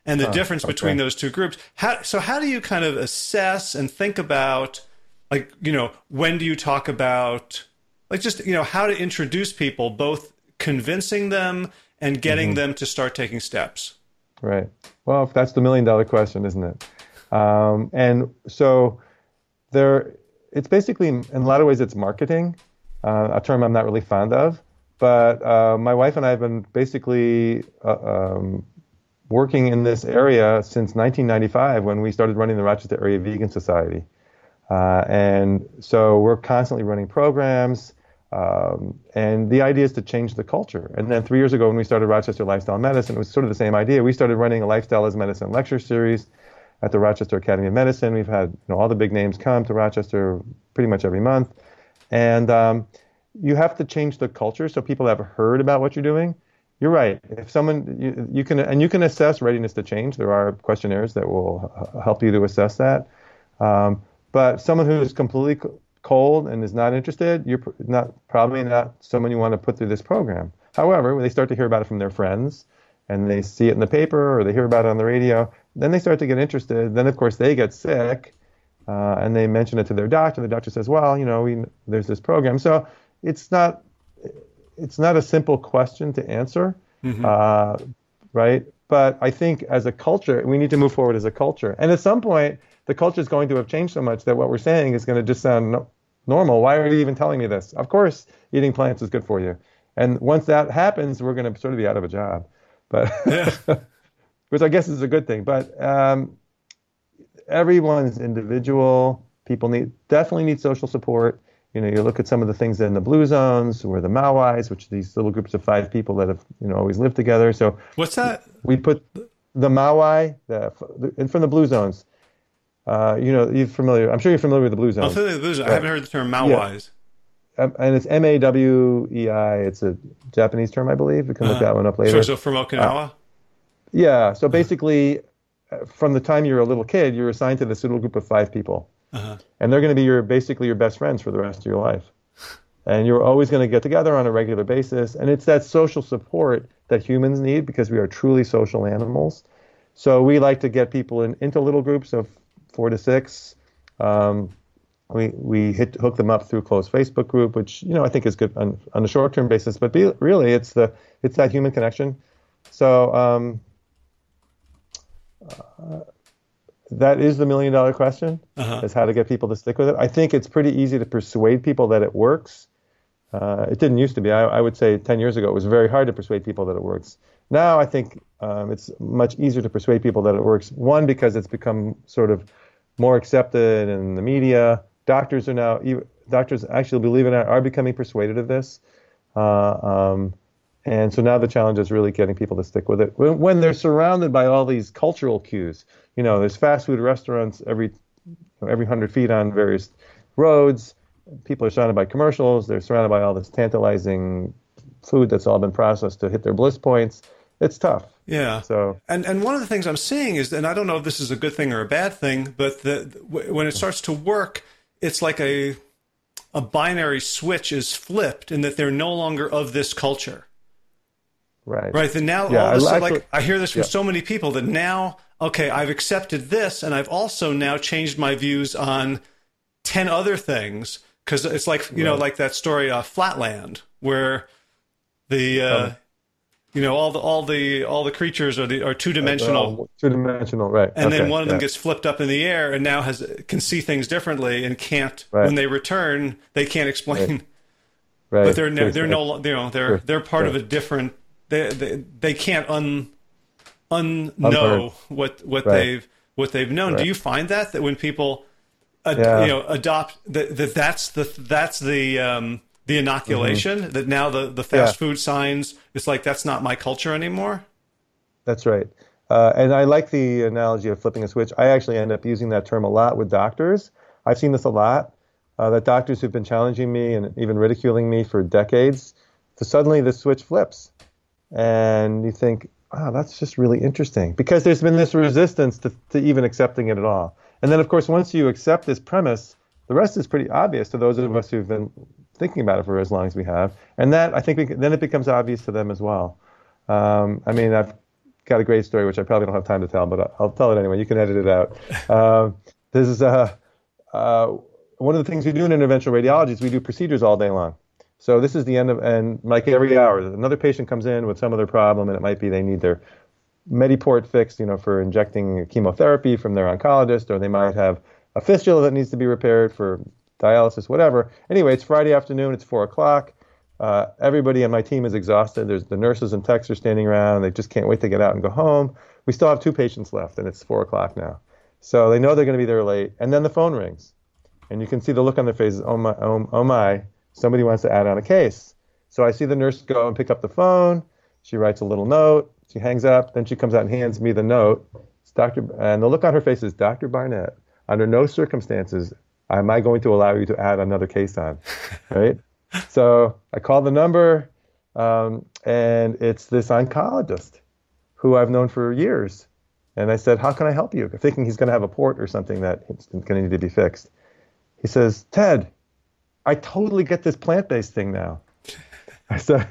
and the difference okay. between those two groups. How, so how do you kind of assess and think about like, you know, when do you talk about like just, you know, how to introduce people, both convincing them and getting mm-hmm. them to start taking steps? Right. Well, that's the million dollar question, isn't it? Um, and so there, it's basically, in a lot of ways, it's marketing, uh, a term I'm not really fond of. But uh, my wife and I have been basically uh, um, working in this area since 1995 when we started running the Rochester Area Vegan Society. Uh, and so we're constantly running programs. Um, and the idea is to change the culture. And then three years ago, when we started Rochester Lifestyle Medicine, it was sort of the same idea. We started running a Lifestyle as Medicine lecture series at the Rochester Academy of Medicine. We've had you know, all the big names come to Rochester pretty much every month. And um, you have to change the culture so people have heard about what you're doing you're right. If someone you, you, can and you can assess readiness to change. There are questionnaires that will help you to assess that. Um, but someone who is completely cold and is not interested, you're not probably not someone you want to put through this program. However, when they start to hear about it from their friends and they see it in the paper or they hear about it on the radio, then they start to get interested. Then of course they get sick uh, and they mention it to their doctor. The doctor says, "Well, you know, we, there's this program." So it's not it's not a simple question to answer, mm-hmm. uh, right? But I think as a culture, we need to move forward as a culture. And at some point, the culture is going to have changed so much that what we're saying is going to just sound no- normal. Why are you even telling me this? Of course, eating plants is good for you. And once that happens, we're going to sort of be out of a job. But yeah. which I guess is a good thing. But um, everyone's individual. People need definitely need social support. You know, you look at some of the things in the blue zones, or the moais, which are these little groups of five people that have you know always lived together. So what's that? We put the moai, the, and from the blue zones. Uh, you know, you're familiar. I'm sure you're familiar with the blue zones. I'm familiar with the blue zones. I haven't heard the term moais. Yeah. Um, and it's M A W E I. It's a Japanese term, I believe. We can look uh, that one up later. So, so from Okinawa. Uh, yeah. So basically, uh, from the time you're a little kid, you're assigned to this little group of five people uh-huh. and they're going to be your basically your best friends for the rest of your life. And you're always going to get together on a regular basis, and it's that social support that humans need because we are truly social animals. So we like to get people in, into little groups of four to six. Um, we we hit, hook them up through a closed Facebook group, which you know I think is good on, on a short term basis. But be, really, it's the it's that human connection. So um, uh, that is the million dollar question uh-huh. is how to get people to stick with it. I think it's pretty easy to persuade people that it works. Uh, it didn't used to be. I, I, would say 10 years ago it was very hard to persuade people that it works. Now i think um, it's much easier to persuade people that it works. One because it's become sort of more accepted in the media. Doctors are now doctors actually believe it or not are becoming persuaded of this. Uh, um, and so now the challenge is really getting people to stick with it when, when they're surrounded by all these cultural cues. You know, there's fast food restaurants every you know, every hundred feet on various roads. People are surrounded by commercials. They're surrounded by all this tantalizing food that's all been processed to hit their bliss points. It's tough. Yeah. So and and one of the things I'm seeing is, and I don't know if this is a good thing or a bad thing, but the when it starts to work, it's like a a binary switch is flipped, in that they're no longer of this culture. Right. Right. Then now yeah, all of a sudden, like I hear this from yeah. so many people that now, okay, I've accepted this, and I've also now changed my views on ten other things because it's like you right. know, like that story, uh, Flatland, where the uh, um, you know all the all the all the creatures are the are two dimensional, two dimensional, right? And okay, then one of them yeah. gets flipped up in the air and now has can see things differently and can't right. when they return they can't explain. Right. Right. But they're no, they're no you know they're they're part of a different they they, they can't un unknow what what right. they've what they've known. Right. Do you find that that when people ad, yeah. you know adopt that, that that's the that's the um, the inoculation mm-hmm. that now the the fast yeah. food signs it's like that's not my culture anymore. That's right. Uh, and I like the analogy of flipping a switch. I actually end up using that term a lot with doctors. I've seen this a lot. Uh, that doctors who've been challenging me and even ridiculing me for decades, so suddenly the switch flips and you think, wow, that's just really interesting because there's been this resistance to, to even accepting it at all. And then, of course, once you accept this premise, the rest is pretty obvious to those of us who've been thinking about it for as long as we have. And that, I think, we, then it becomes obvious to them as well. Um, I mean, I've got a great story, which I probably don't have time to tell, but I'll tell it anyway. You can edit it out. Um, this is uh, uh, one of the things we do in interventional radiology is we do procedures all day long. So this is the end of, and like every hour, another patient comes in with some other problem, and it might be they need their Mediport fixed, you know, for injecting chemotherapy from their oncologist, or they might have a fistula that needs to be repaired for dialysis, whatever. Anyway, it's Friday afternoon. It's four o'clock. Uh, everybody on my team is exhausted. There's the nurses and techs are standing around. They just can't wait to get out and go home. We still have two patients left, and it's four o'clock now. So they know they're going to be there late. And then the phone rings, and you can see the look on their faces. Oh my, oh, oh my! Somebody wants to add on a case. So I see the nurse go and pick up the phone. She writes a little note. She hangs up. Then she comes out and hands me the note. It's Dr. And the look on her face is Dr. Barnett. Under no circumstances am I going to allow you to add another case on, right? so I call the number, um, and it's this oncologist who I've known for years. And I said, How can I help you? Thinking he's going to have a port or something that's going to need to be fixed. He says, Ted, I totally get this plant based thing now. I said,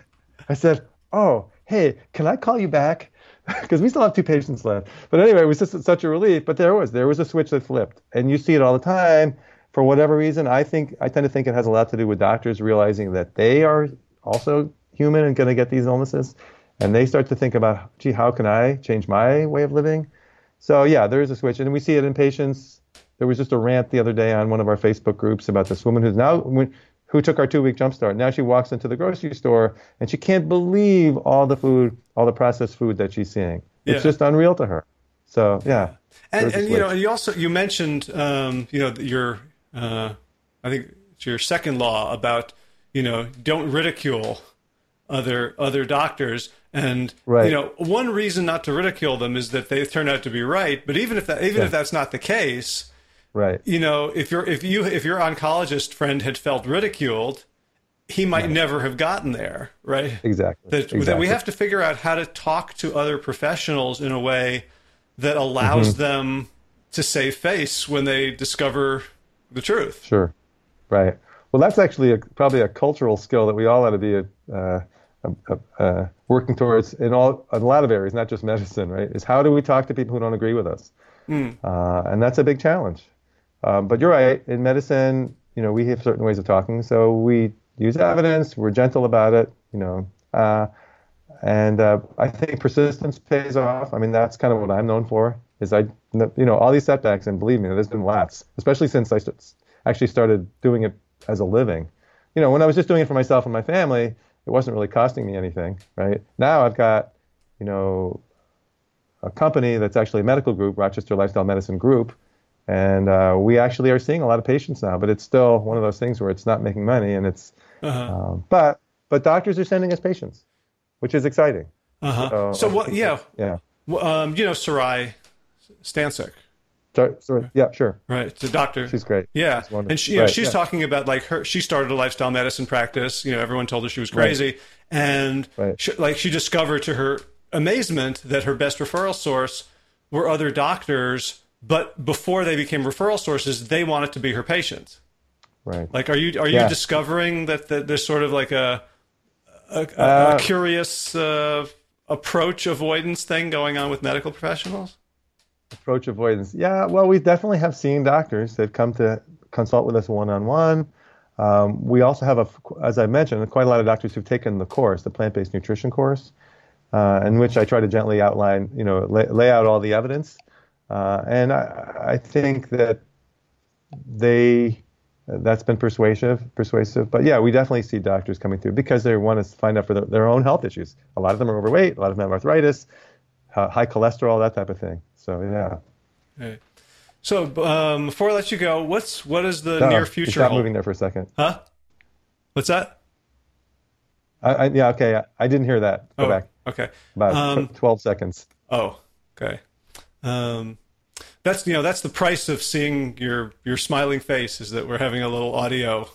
I said, Oh, hey, can I call you back? Because we still have two patients left. But anyway, it was just such a relief. But there was there was a switch that flipped, and you see it all the time. For whatever reason, I think I tend to think it has a lot to do with doctors realizing that they are also human and going to get these illnesses, and they start to think about, gee, how can I change my way of living? So yeah, there is a switch, and we see it in patients. There was just a rant the other day on one of our Facebook groups about this woman who's now who took our two week jump start. Now she walks into the grocery store and she can't believe all the food, all the processed food that she's seeing. It's yeah. just unreal to her. So yeah. And, and you know, you also you mentioned um, you know your uh, I think it's your second law about you know don't ridicule other other doctors and right. you know one reason not to ridicule them is that they turn out to be right but even if that even yeah. if that's not the case Right. You know, if your if you if your oncologist friend had felt ridiculed, he might right. never have gotten there, right? Exactly. That, exactly. that we have to figure out how to talk to other professionals in a way that allows mm-hmm. them to save face when they discover the truth. Sure. Right. Well, that's actually a, probably a cultural skill that we all ought to be uh, uh, uh, working towards in all in a lot of areas, not just medicine. Right? Is how do we talk to people who don't agree with us? Mm. and that's a big challenge. Um, but you're right. In medicine, you know, we have certain ways of talking, so we use evidence. We're gentle about it. You know, uh, and uh, I think persistence pays off. I mean, that's kind of what I'm known for. Is I, you know, all these setbacks, and believe me, there's been lots, especially since I actually started doing it as a living. You know, when I was just doing it for myself and my family, it wasn't really costing me anything, right? Now I've got, you know, a company that's actually a medical group, Rochester Lifestyle Medicine Group, and uh, we actually are seeing a lot of patients now, but it's still one of those things where it's not making money, and it's. Uh-huh. Um, but but doctors are sending us patients, which is exciting. Uh-huh. So, so what? Yeah. Yeah. Um, you know, Saray Stancic. Sorry, sorry, yeah, sure. Right, the doctor. She's great. Yeah, she's and she, you know, she's yeah. talking about like her. She started a lifestyle medicine practice. You know, everyone told her she was crazy, right. and right. She, like she discovered to her amazement that her best referral source were other doctors but before they became referral sources, they wanted to be her patients. Right. Like, are you are you yeah. discovering that, that there's sort of like a a, a, uh, a curious uh, approach avoidance thing going on with medical professionals? Approach avoidance. Yeah. Well, we definitely have seen doctors that come to consult with us one on one. We also have a, as I mentioned, quite a lot of doctors who've taken the course, the plant-based nutrition course, uh, in which I try to gently outline, you know, lay, lay out all the evidence uh, and I, I, think that they that's been persuasive, persuasive. But yeah, we definitely see doctors coming through because they want to find out for the, their own health issues. A lot of them are overweight, a lot of them have arthritis, uh, high cholesterol, that type of thing. So yeah. Okay. So um, before I let you go, what's what is the no, near future? Stop moving there for a second. Huh? What's that? I, I, yeah, okay. I, I, didn't hear that. Go oh, back. Okay. About um, 12 seconds. Oh, okay. Um, that's you know that's the price of seeing your your smiling face is that we're having a little audio.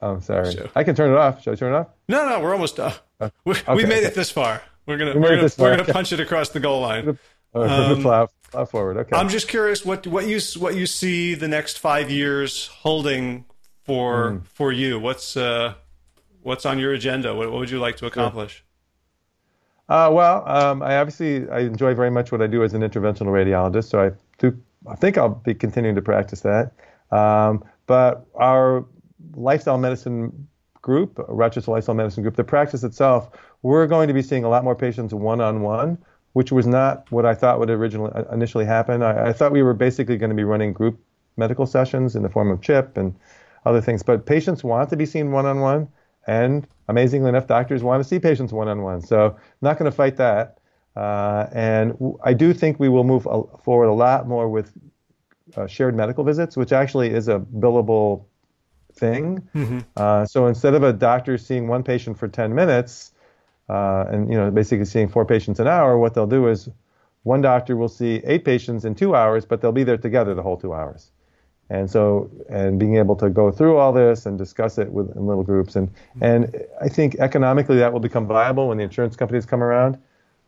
Oh, I'm sorry. Show. I can turn it off. Should I turn it off? No, no, we're almost done. uh we, okay, we made okay. it this far. We're gonna we are gonna, we're gonna punch it across the goal line. Um, plow, plow forward. Okay. I'm just curious what what you what you see the next five years holding for mm. for you. What's uh what's on your agenda? What, what would you like to accomplish? Uh, well, um, I obviously I enjoy very much what I do as an interventional radiologist, so I do. I think I'll be continuing to practice that. Um, but our lifestyle medicine group, Rochester Lifestyle Medicine Group, the practice itself, we're going to be seeing a lot more patients one-on-one, which was not what I thought would originally uh, initially happen. I, I thought we were basically going to be running group medical sessions in the form of CHIP and other things, but patients want to be seen one-on-one. And amazingly enough, doctors want to see patients one on one. So I'm not going to fight that. Uh, and I do think we will move forward a lot more with uh, shared medical visits, which actually is a billable thing. Mm-hmm. Uh, so instead of a doctor seeing one patient for 10 minutes, uh, and you know basically seeing four patients an hour, what they'll do is one doctor will see eight patients in two hours, but they'll be there together the whole two hours. And so, and being able to go through all this and discuss it with in little groups, and and I think economically that will become viable when the insurance companies come around.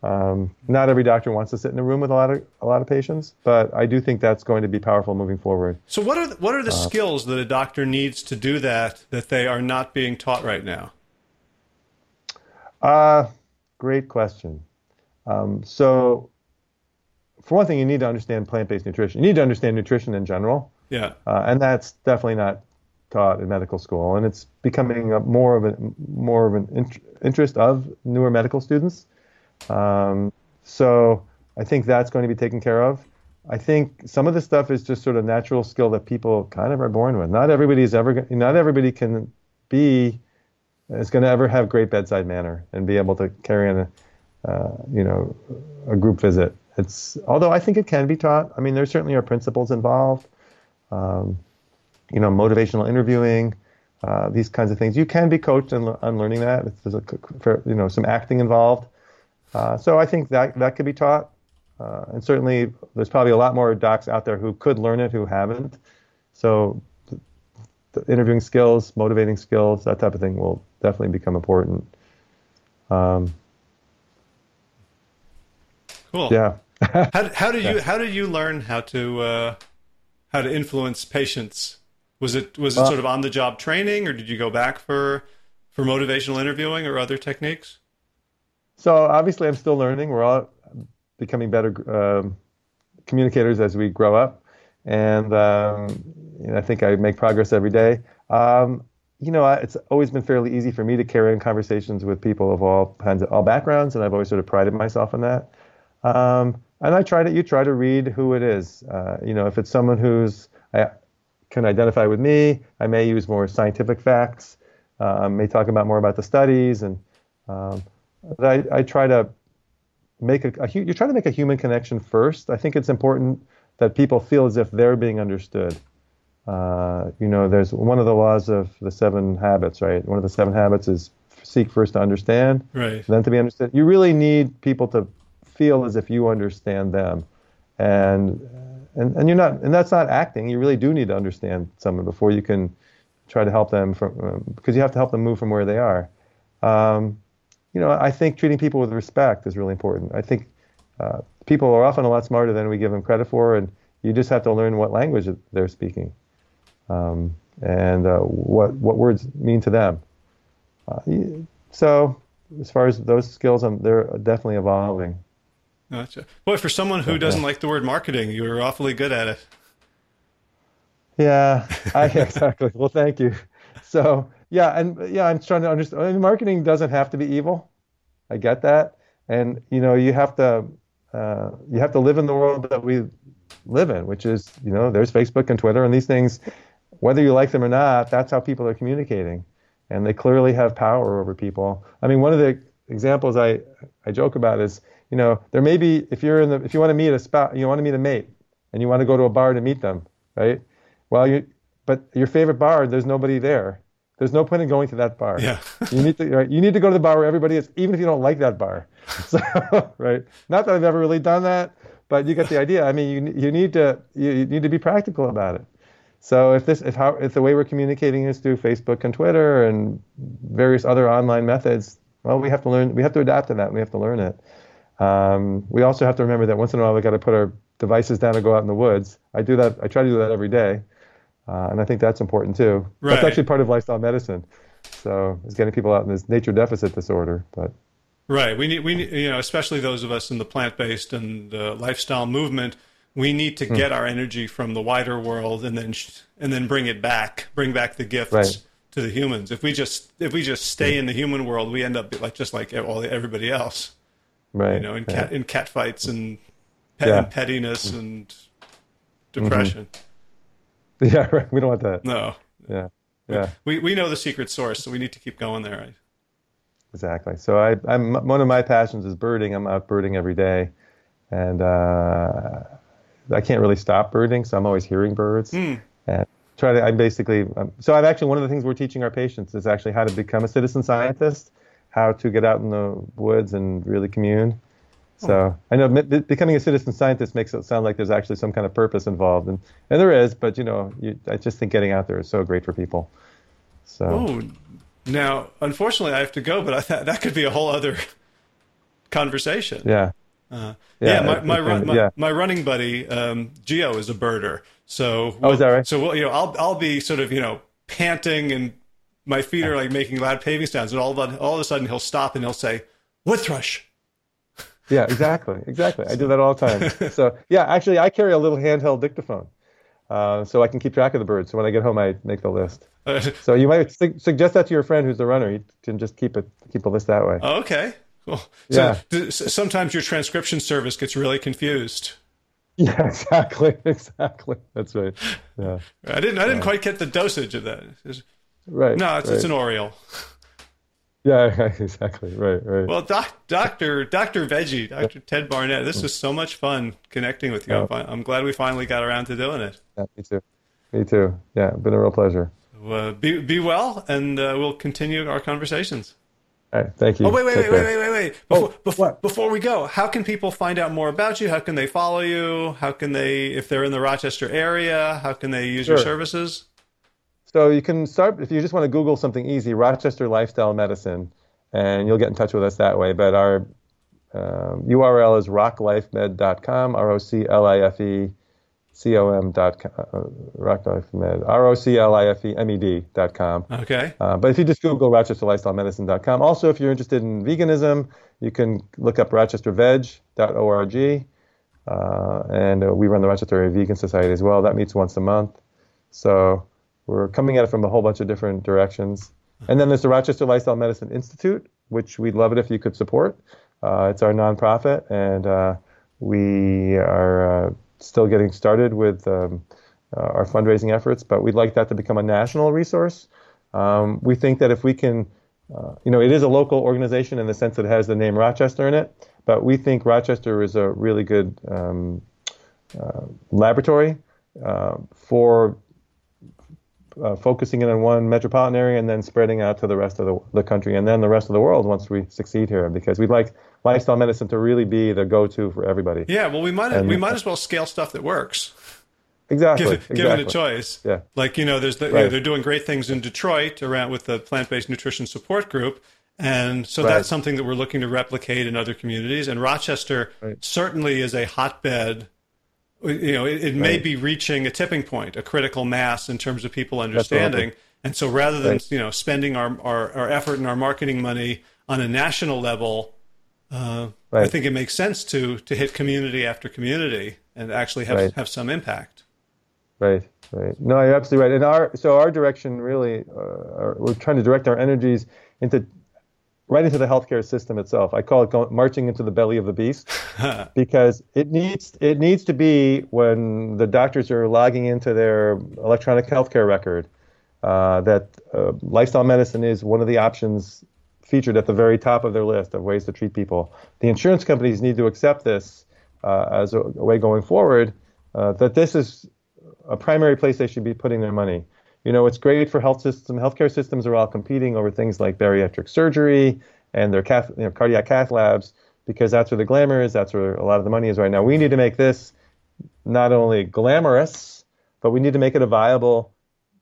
Um, not every doctor wants to sit in a room with a lot of a lot of patients, but I do think that's going to be powerful moving forward. So, what are the, what are the uh, skills that a doctor needs to do that that they are not being taught right now? Uh, great question. Um, so, for one thing, you need to understand plant-based nutrition. You need to understand nutrition in general. Yeah. Uh, and that's definitely not taught in medical school, and it's becoming a, more of a more of an int- interest of newer medical students. Um, so I think that's going to be taken care of. I think some of the stuff is just sort of natural skill that people kind of are born with. Not everybody's ever, not everybody can be, is going to ever have great bedside manner and be able to carry on a, uh, you know, a group visit. It's although I think it can be taught. I mean, there certainly are principles involved um, you know, motivational interviewing, uh, these kinds of things. You can be coached on, on learning that. There's a, you know some acting involved. Uh, so I think that that could be taught, uh, and certainly there's probably a lot more docs out there who could learn it who haven't. So the, the interviewing skills, motivating skills, that type of thing will definitely become important. Um, cool. Yeah. how, how did you how did you learn how to uh, how to influence patients? Was it was it uh, sort of on the job training, or did you go back for for motivational interviewing or other techniques? So obviously, I'm still learning. We're all becoming better um, communicators as we grow up, and um, you know, I think I make progress every day. Um, you know, it's always been fairly easy for me to carry on conversations with people of all kinds of all backgrounds, and I've always sort of prided myself on that. Um, and I try to you try to read who it is. Uh, you know, if it's someone who's I can identify with me, I may use more scientific facts. Uh, I may talk about more about the studies, and um, I, I, try to make a, a, you try to make a human connection first. I think it's important that people feel as if they're being understood. Uh, you know, there's one of the laws of the seven habits, right? One of the seven habits is seek first to understand, right? Then to be understood. You really need people to feel as if you understand them, and and and you're not, and that's not acting. You really do need to understand someone before you can try to help them from um, because you have to help them move from where they are. Um, you know, I think treating people with respect is really important. I think uh, people are often a lot smarter than we give them credit for, and you just have to learn what language they're speaking um, and uh, what what words mean to them. Uh, so, as far as those skills, um, they're definitely evolving. Gotcha. Boy, for someone who doesn't like the word marketing, you're awfully good at it. Yeah, I, exactly. well, thank you. So, yeah, and yeah, I'm trying to understand. I mean, marketing doesn't have to be evil. I get that, and you know, you have to uh, you have to live in the world that we live in, which is you know, there's Facebook and Twitter and these things. Whether you like them or not, that's how people are communicating, and they clearly have power over people. I mean, one of the examples I I joke about is you know, there may be if you're in the if you want to meet a spot, you want to meet a mate, and you want to go to a bar to meet them, right? Well, you but your favorite bar, there's nobody there. There's no point in going to that bar. Yeah. you need to right, you need to go to the bar where everybody is, even if you don't like that bar. So right. Not that I've ever really done that, but you get the idea. I mean, you you need to you, you need to be practical about it. So if this if how if the way we're communicating is through Facebook and Twitter and various other online methods, well, we have to learn. We have to adapt to that. We have to learn it. Um, we also have to remember that once in a while we got to put our devices down and go out in the woods. I do that. I try to do that every day, uh, and I think that's important too. Right. That's actually part of lifestyle medicine. So it's getting people out in this nature deficit disorder. But Right. We need we need, you know especially those of us in the plant based and uh, lifestyle movement. We need to mm. get our energy from the wider world and then sh- and then bring it back, bring back the gifts right. to the humans. If we just if we just stay in the human world, we end up like just like all everybody else. Right. You know, in cat in cat fights and, pet, yeah. and pettiness and depression. Mm-hmm. Yeah, right. We don't want that. No. Yeah. Yeah. We we know the secret source, so we need to keep going there. Right? Exactly. So I, I'm one of my passions is birding. I'm out birding every day, and uh, I can't really stop birding, so I'm always hearing birds. Mm. And try to. I'm basically. Um, so I'm actually one of the things we're teaching our patients is actually how to become a citizen scientist, how to get out in the woods and really commune. So. I know becoming a citizen scientist makes it sound like there's actually some kind of purpose involved, and and there is. But you know, you, I just think getting out there is so great for people. So. Oh, now unfortunately I have to go, but I thought that could be a whole other conversation. Yeah. Uh, yeah, yeah, my my, run, my, yeah. my, running buddy um, Geo is a birder, so we'll, oh, is that right? So we'll, you know, I'll I'll be sort of you know panting and my feet are like making loud paving sounds, and all of a, all of a sudden he'll stop and he'll say, "Wood thrush." Yeah, exactly, exactly. I do that all the time. So yeah, actually, I carry a little handheld dictaphone, uh, so I can keep track of the birds. So when I get home, I make the list. so you might su- suggest that to your friend who's a runner. You can just keep it keep a list that way. Oh, okay. Cool. So yeah. sometimes your transcription service gets really confused. Yeah, exactly, exactly. That's right. Yeah. I didn't I didn't yeah. quite get the dosage of that. Right. No, it's, right. it's an Oriole. Yeah, exactly. Right, right. Well, doc, Doctor Doctor Veggie, Doctor Ted Barnett, this was so much fun connecting with you. I'm, I'm, glad we finally got around to doing it. Yeah, me too. Me too. Yeah, been a real pleasure. Uh, be be well, and uh, we'll continue our conversations. All right, thank you. Oh wait, wait, wait, wait, wait, wait, wait. Before, oh, before, before, we go, how can people find out more about you? How can they follow you? How can they, if they're in the Rochester area, how can they use sure. your services? So you can start if you just want to Google something easy, Rochester Lifestyle Medicine, and you'll get in touch with us that way. But our um, URL is roclifemed.com, R O C L I F E C O M dot com, uh, roclifemed, R O C L I F E M E D dot com. Okay. Uh, but if you just Google Rochester Lifestyle Medicine.com. Also, if you're interested in veganism, you can look up rochesterveg.org. Uh, and uh, we run the Rochester Vegan Society as well. That meets once a month. So we're coming at it from a whole bunch of different directions. And then there's the Rochester Lifestyle Medicine Institute, which we'd love it if you could support. Uh, it's our nonprofit, and uh, we are uh, still getting started with um, uh, our fundraising efforts, but we'd like that to become a national resource. Um, we think that if we can, uh, you know, it is a local organization in the sense that it has the name Rochester in it, but we think Rochester is a really good um, uh, laboratory for uh, focusing in on one metropolitan area and then spreading out to the rest of the, the country and then the rest of the world once we succeed here because we'd like lifestyle medicine to really be the go-to for everybody. Yeah, well, we might and, we might as well scale stuff that works. Exactly. Give, exactly. Given a choice. Yeah. Like you know, there's the, right. you know, they're doing great things in Detroit around with the plant-based nutrition support group. And so right. that's something that we're looking to replicate in other communities. And Rochester right. certainly is a hotbed you know, it, it may be reaching a tipping point, a critical mass in terms of people understanding. And so rather than, right. you know, spending our, our, our, effort and our marketing money on a national level, uh, right. I think it makes sense to, to hit community after community and actually have, right. have some impact. Right, right. No, you're absolutely right. And our, so our direction really, uh, our, we're trying to direct our energies into right into the healthcare system itself. I call it going, marching into the belly of the beast because it needs it needs to be when the doctors are logging into their electronic healthcare record uh, that uh, lifestyle medicine is one of the options featured at the very top of their list of ways to treat people. The insurance companies need to accept this uh, as a, a, way going forward. Uh, that this is a primary place they should be putting their money you know, it's great for health system. Healthcare systems are all competing over things like bariatric surgery and their cath, you know, cardiac cath labs because that's where the glamour is. That's where a lot of the money is right now. We need to make this not only glamorous, but we need to make it a viable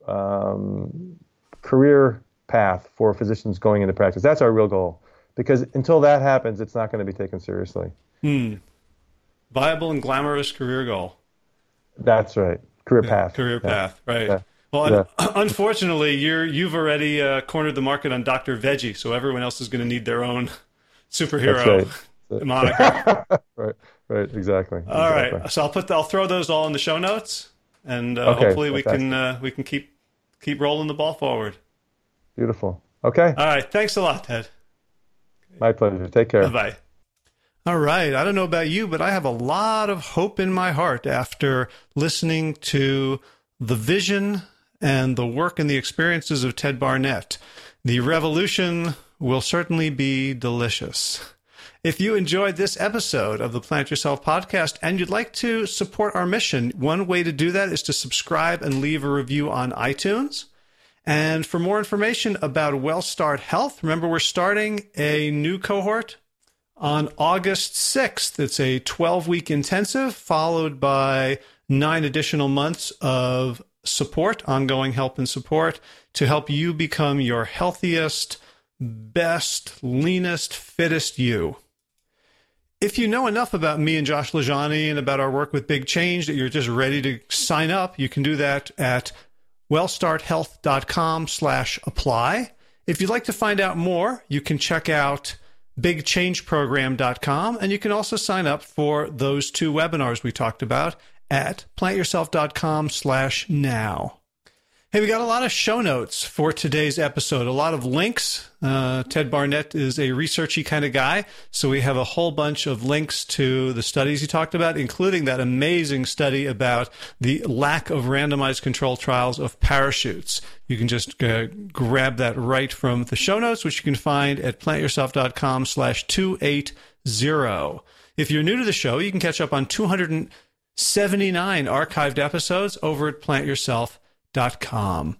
um, career path for physicians going into practice. That's our real goal. Because until that happens, it's not going to be taken seriously. Hmm. Viable and glamorous career goal. That's right. Career path. Career yeah. path. Right. Yeah. Well, yeah. unfortunately, you're you've already uh, cornered the market on Dr. Veggie, so everyone else is going to need their own superhero right. moniker. right, right, exactly. All exactly. right, so I'll put the, I'll throw those all in the show notes, and uh, Okay, hopefully we fantastic. can uh, we can keep keep rolling the ball forward. Beautiful. Okay, All right, thanks a lot, Ted. my pleasure. Take care. Bye. All right. I don't know about you, but I have a lot of hope in my heart after listening to the vision and the work and the experiences of Ted Barnett. The revolution will certainly be delicious. If you enjoyed this episode of the Plant Yourself podcast and you'd like to support our mission, one way to do that is to subscribe and leave a review on iTunes. And for more information about WellStart Health, remember we're starting a new cohort on August 6th. It's a 12 week intensive followed by nine additional months of support, ongoing help and support to help you become your healthiest, best, leanest, fittest you. If you know enough about me and Josh LaJaunie and about our work with Big Change that you're just ready to sign up, you can do that at wellstarthealth.com slash apply. If you'd like to find out more, you can check out bigchangeprogram.com and you can also sign up for those two webinars we talked about at plantyourself.com slash now. Hey, we got a lot of show notes for today's episode, a lot of links. Uh, Ted Barnett is a researchy kind of guy, so we have a whole bunch of links to the studies he talked about, including that amazing study about the lack of randomized control trials of parachutes. You can just uh, grab that right from the show notes, which you can find at plantyourself.com slash 280. If you're new to the show, you can catch up on 279 archived episodes over at plantyourself.com com.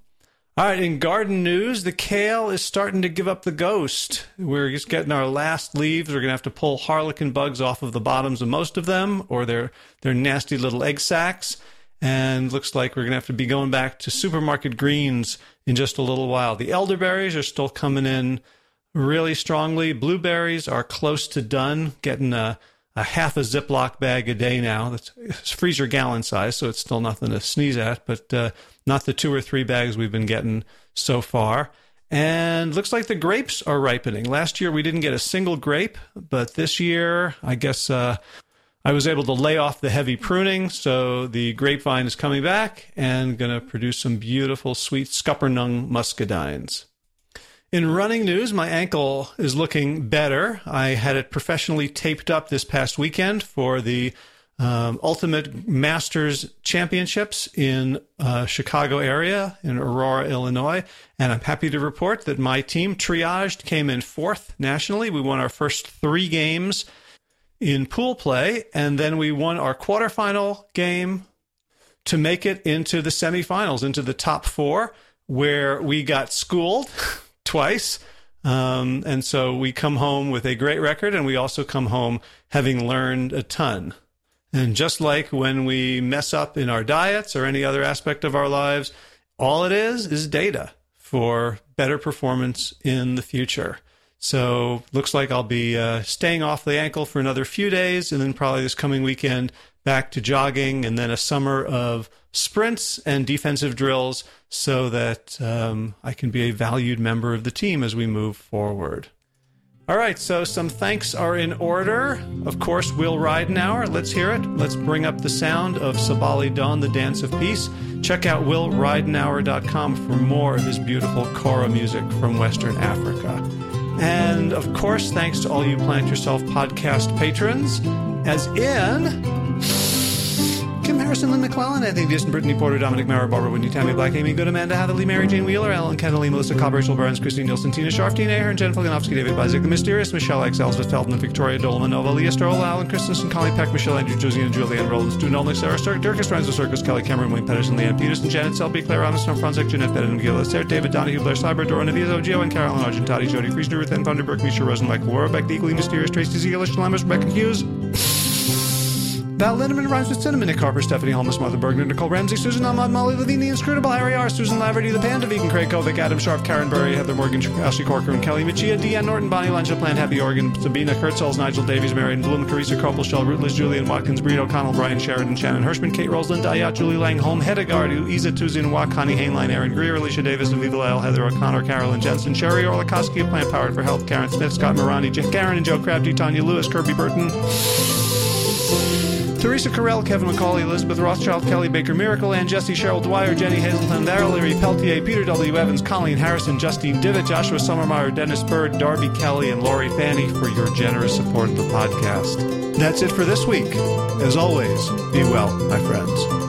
All right, in garden news, the kale is starting to give up the ghost. We're just getting our last leaves. We're going to have to pull harlequin bugs off of the bottoms of most of them, or their their nasty little egg sacs. And looks like we're going to have to be going back to supermarket greens in just a little while. The elderberries are still coming in really strongly. Blueberries are close to done, getting a, a half a Ziploc bag a day now. That's freezer gallon size, so it's still nothing to sneeze at, but uh, not the two or three bags we've been getting so far. And looks like the grapes are ripening. Last year we didn't get a single grape, but this year I guess uh, I was able to lay off the heavy pruning, so the grapevine is coming back and going to produce some beautiful, sweet Scuppernong muscadines. In running news, my ankle is looking better. I had it professionally taped up this past weekend for the um, Ultimate Masters Championships in uh, Chicago area in Aurora, Illinois, and I'm happy to report that my team triaged came in fourth nationally. We won our first three games in pool play, and then we won our quarterfinal game to make it into the semifinals, into the top four, where we got schooled twice. Um, and so we come home with a great record, and we also come home having learned a ton. And just like when we mess up in our diets or any other aspect of our lives, all it is is data for better performance in the future. So looks like I'll be uh, staying off the ankle for another few days, and then probably this coming weekend back to jogging, and then a summer of sprints and defensive drills, so that um, I can be a valued member of the team as we move forward. All right, so some thanks are in order. Of course, Will Ridenour. Let's hear it. Let's bring up the sound of Sabali Dawn, the Dance of Peace. Check out willridenour.com for more of his beautiful kora music from Western Africa. And of course, thanks to all you Plant Yourself podcast patrons, as in Kim Harrison, Lynn McClellan, Anthony Diston, Brittany Porter, Dominic Mara, Barbara Whitney, Tammy Black, Amy Good, Amanda Hatherley, Mary Jane Wheeler, Alan Kennelly, Melissa Cobb, Rachel Burns, Christine Nielsen, Tina Sharf, Tina Ahern, Jen Foganovsky, David Bizek, The Mysterious, Michelle X, Elizabeth Feldman, Victoria Dolomanova, Leah Stroll, Alan Christensen, Colleen Peck, Michelle Andrew, Josiana, Julianne Roland, Stu Nolan, Sarah Stark, Dirkus, Renzo Circus, Kelly Cameron, Wayne Pedersen, Leanne Peterson, Janet Selby, Claire Amison, Franzek, Jeanette Bennett, Miguel Sarah, David Donahue, Blair Cyber, Dora Naviezo, Gio, and Carolyn Argentati, Jody Friesner, Ruth Ann Vanderberg, Misha Rosen, Michael Warbeck, The Equally Mysterious, Tracy Ziegler, Shalamis, Rebecca Hughes. Val Lindemann rhymes with cinnamon, Nick Harper, Stephanie Holmes, Martha Bergner, Nicole Ramsey, Susan Ahmad, Molly Levine, Inscrutable, Harry R., Susan Laverty, The Panda Vegan, Craig Kovic, Adam Sharp, Karen Burry, Heather Morgan, Ashley Corcoran, Kelly Machia, Deanne Norton, Bonnie Lunch, Plant Happy Organ, Sabina Kurtzels, Nigel Davies, Marion Bloom, Carissa Shell, Rutledge, Julian Watkins, Breed O'Connell, Brian Sheridan, Shannon Hirschman, Kate Rose, Linda Ayat, Julie Langholm, Hedegaard, Isa Tuzin, Wak, Connie Hainline, Aaron Greer, Alicia Davis, Aviva Lyle, Heather O'Connor, Carolyn Jensen, Sherry of Plant Powered for Health, Karen Smith, Scott Morani, Karen and Joe Crabtree, Tanya Lewis, Kirby Burton. Teresa Carell, Kevin McCauley, Elizabeth Rothschild, Kelly Baker Miracle, Ann Jesse, Cheryl Dwyer, Jenny Hazelton, Valerie Peltier, Peter W. Evans, Colleen Harrison, Justine Divitt, Joshua Sommermeyer, Dennis Bird, Darby Kelly, and Lori Fanny for your generous support of the podcast. That's it for this week. As always, be well, my friends.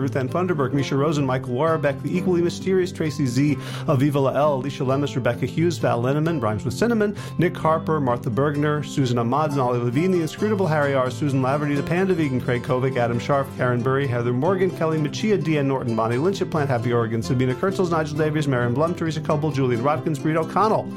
Ruth Ann Funderburg, Misha Rosen, Michael Warbeck, the equally mysterious Tracy Z, Aviva Lael, Alicia Lemus, Rebecca Hughes, Val Linneman, Rhymes with Cinnamon, Nick Harper, Martha Bergner, Susan Ahmad, Nolly Levine, the inscrutable Harry R., Susan Laverty, the Panda Vegan, Craig Kovic, Adam Sharp, Karen Burry, Heather Morgan, Kelly Machia, Deanne Norton, Bonnie Lynch at Plant Happy Oregon, Sabina Kurtzels, Nigel Davies, Marion Blum, Teresa Coble, Julian Rodkins, Breed O'Connell.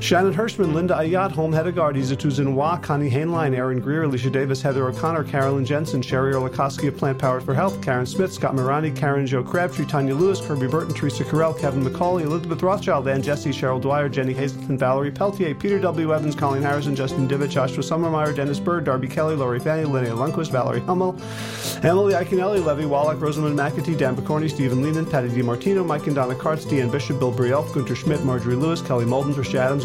Shannon Hirschman, Linda Ayat, Holm Hedegaard, Isa Tuzinwa, Connie Hainline, Aaron Greer, Alicia Davis, Heather O'Connor, Carolyn Jensen, Sherry Orlikoski of Plant Powered for Health, Karen Smith, Scott Morani, Karen Joe Crabtree, Tanya Lewis, Kirby Burton, Teresa Carell, Kevin McCauley, Elizabeth Rothschild, Ann Jesse, Cheryl Dwyer, Jenny Hazelton, Valerie Peltier, Peter W. Evans, Colleen Harrison, Justin Divitt, Joshua Summermeyer, Dennis Bird, Darby Kelly, Lori Fanny, Linnea Lundquist, Valerie Hummel, Emily Iaconelli, Levy Wallach, Rosamund McAtee, Dan Picorni, Stephen Lehman, Patty DiMartino, Mike and Donna Kartz, Deanne Bishop, Bill Brielf, Gunter Schmidt, Marjorie Lewis, Kelly Molden, Trish Adams,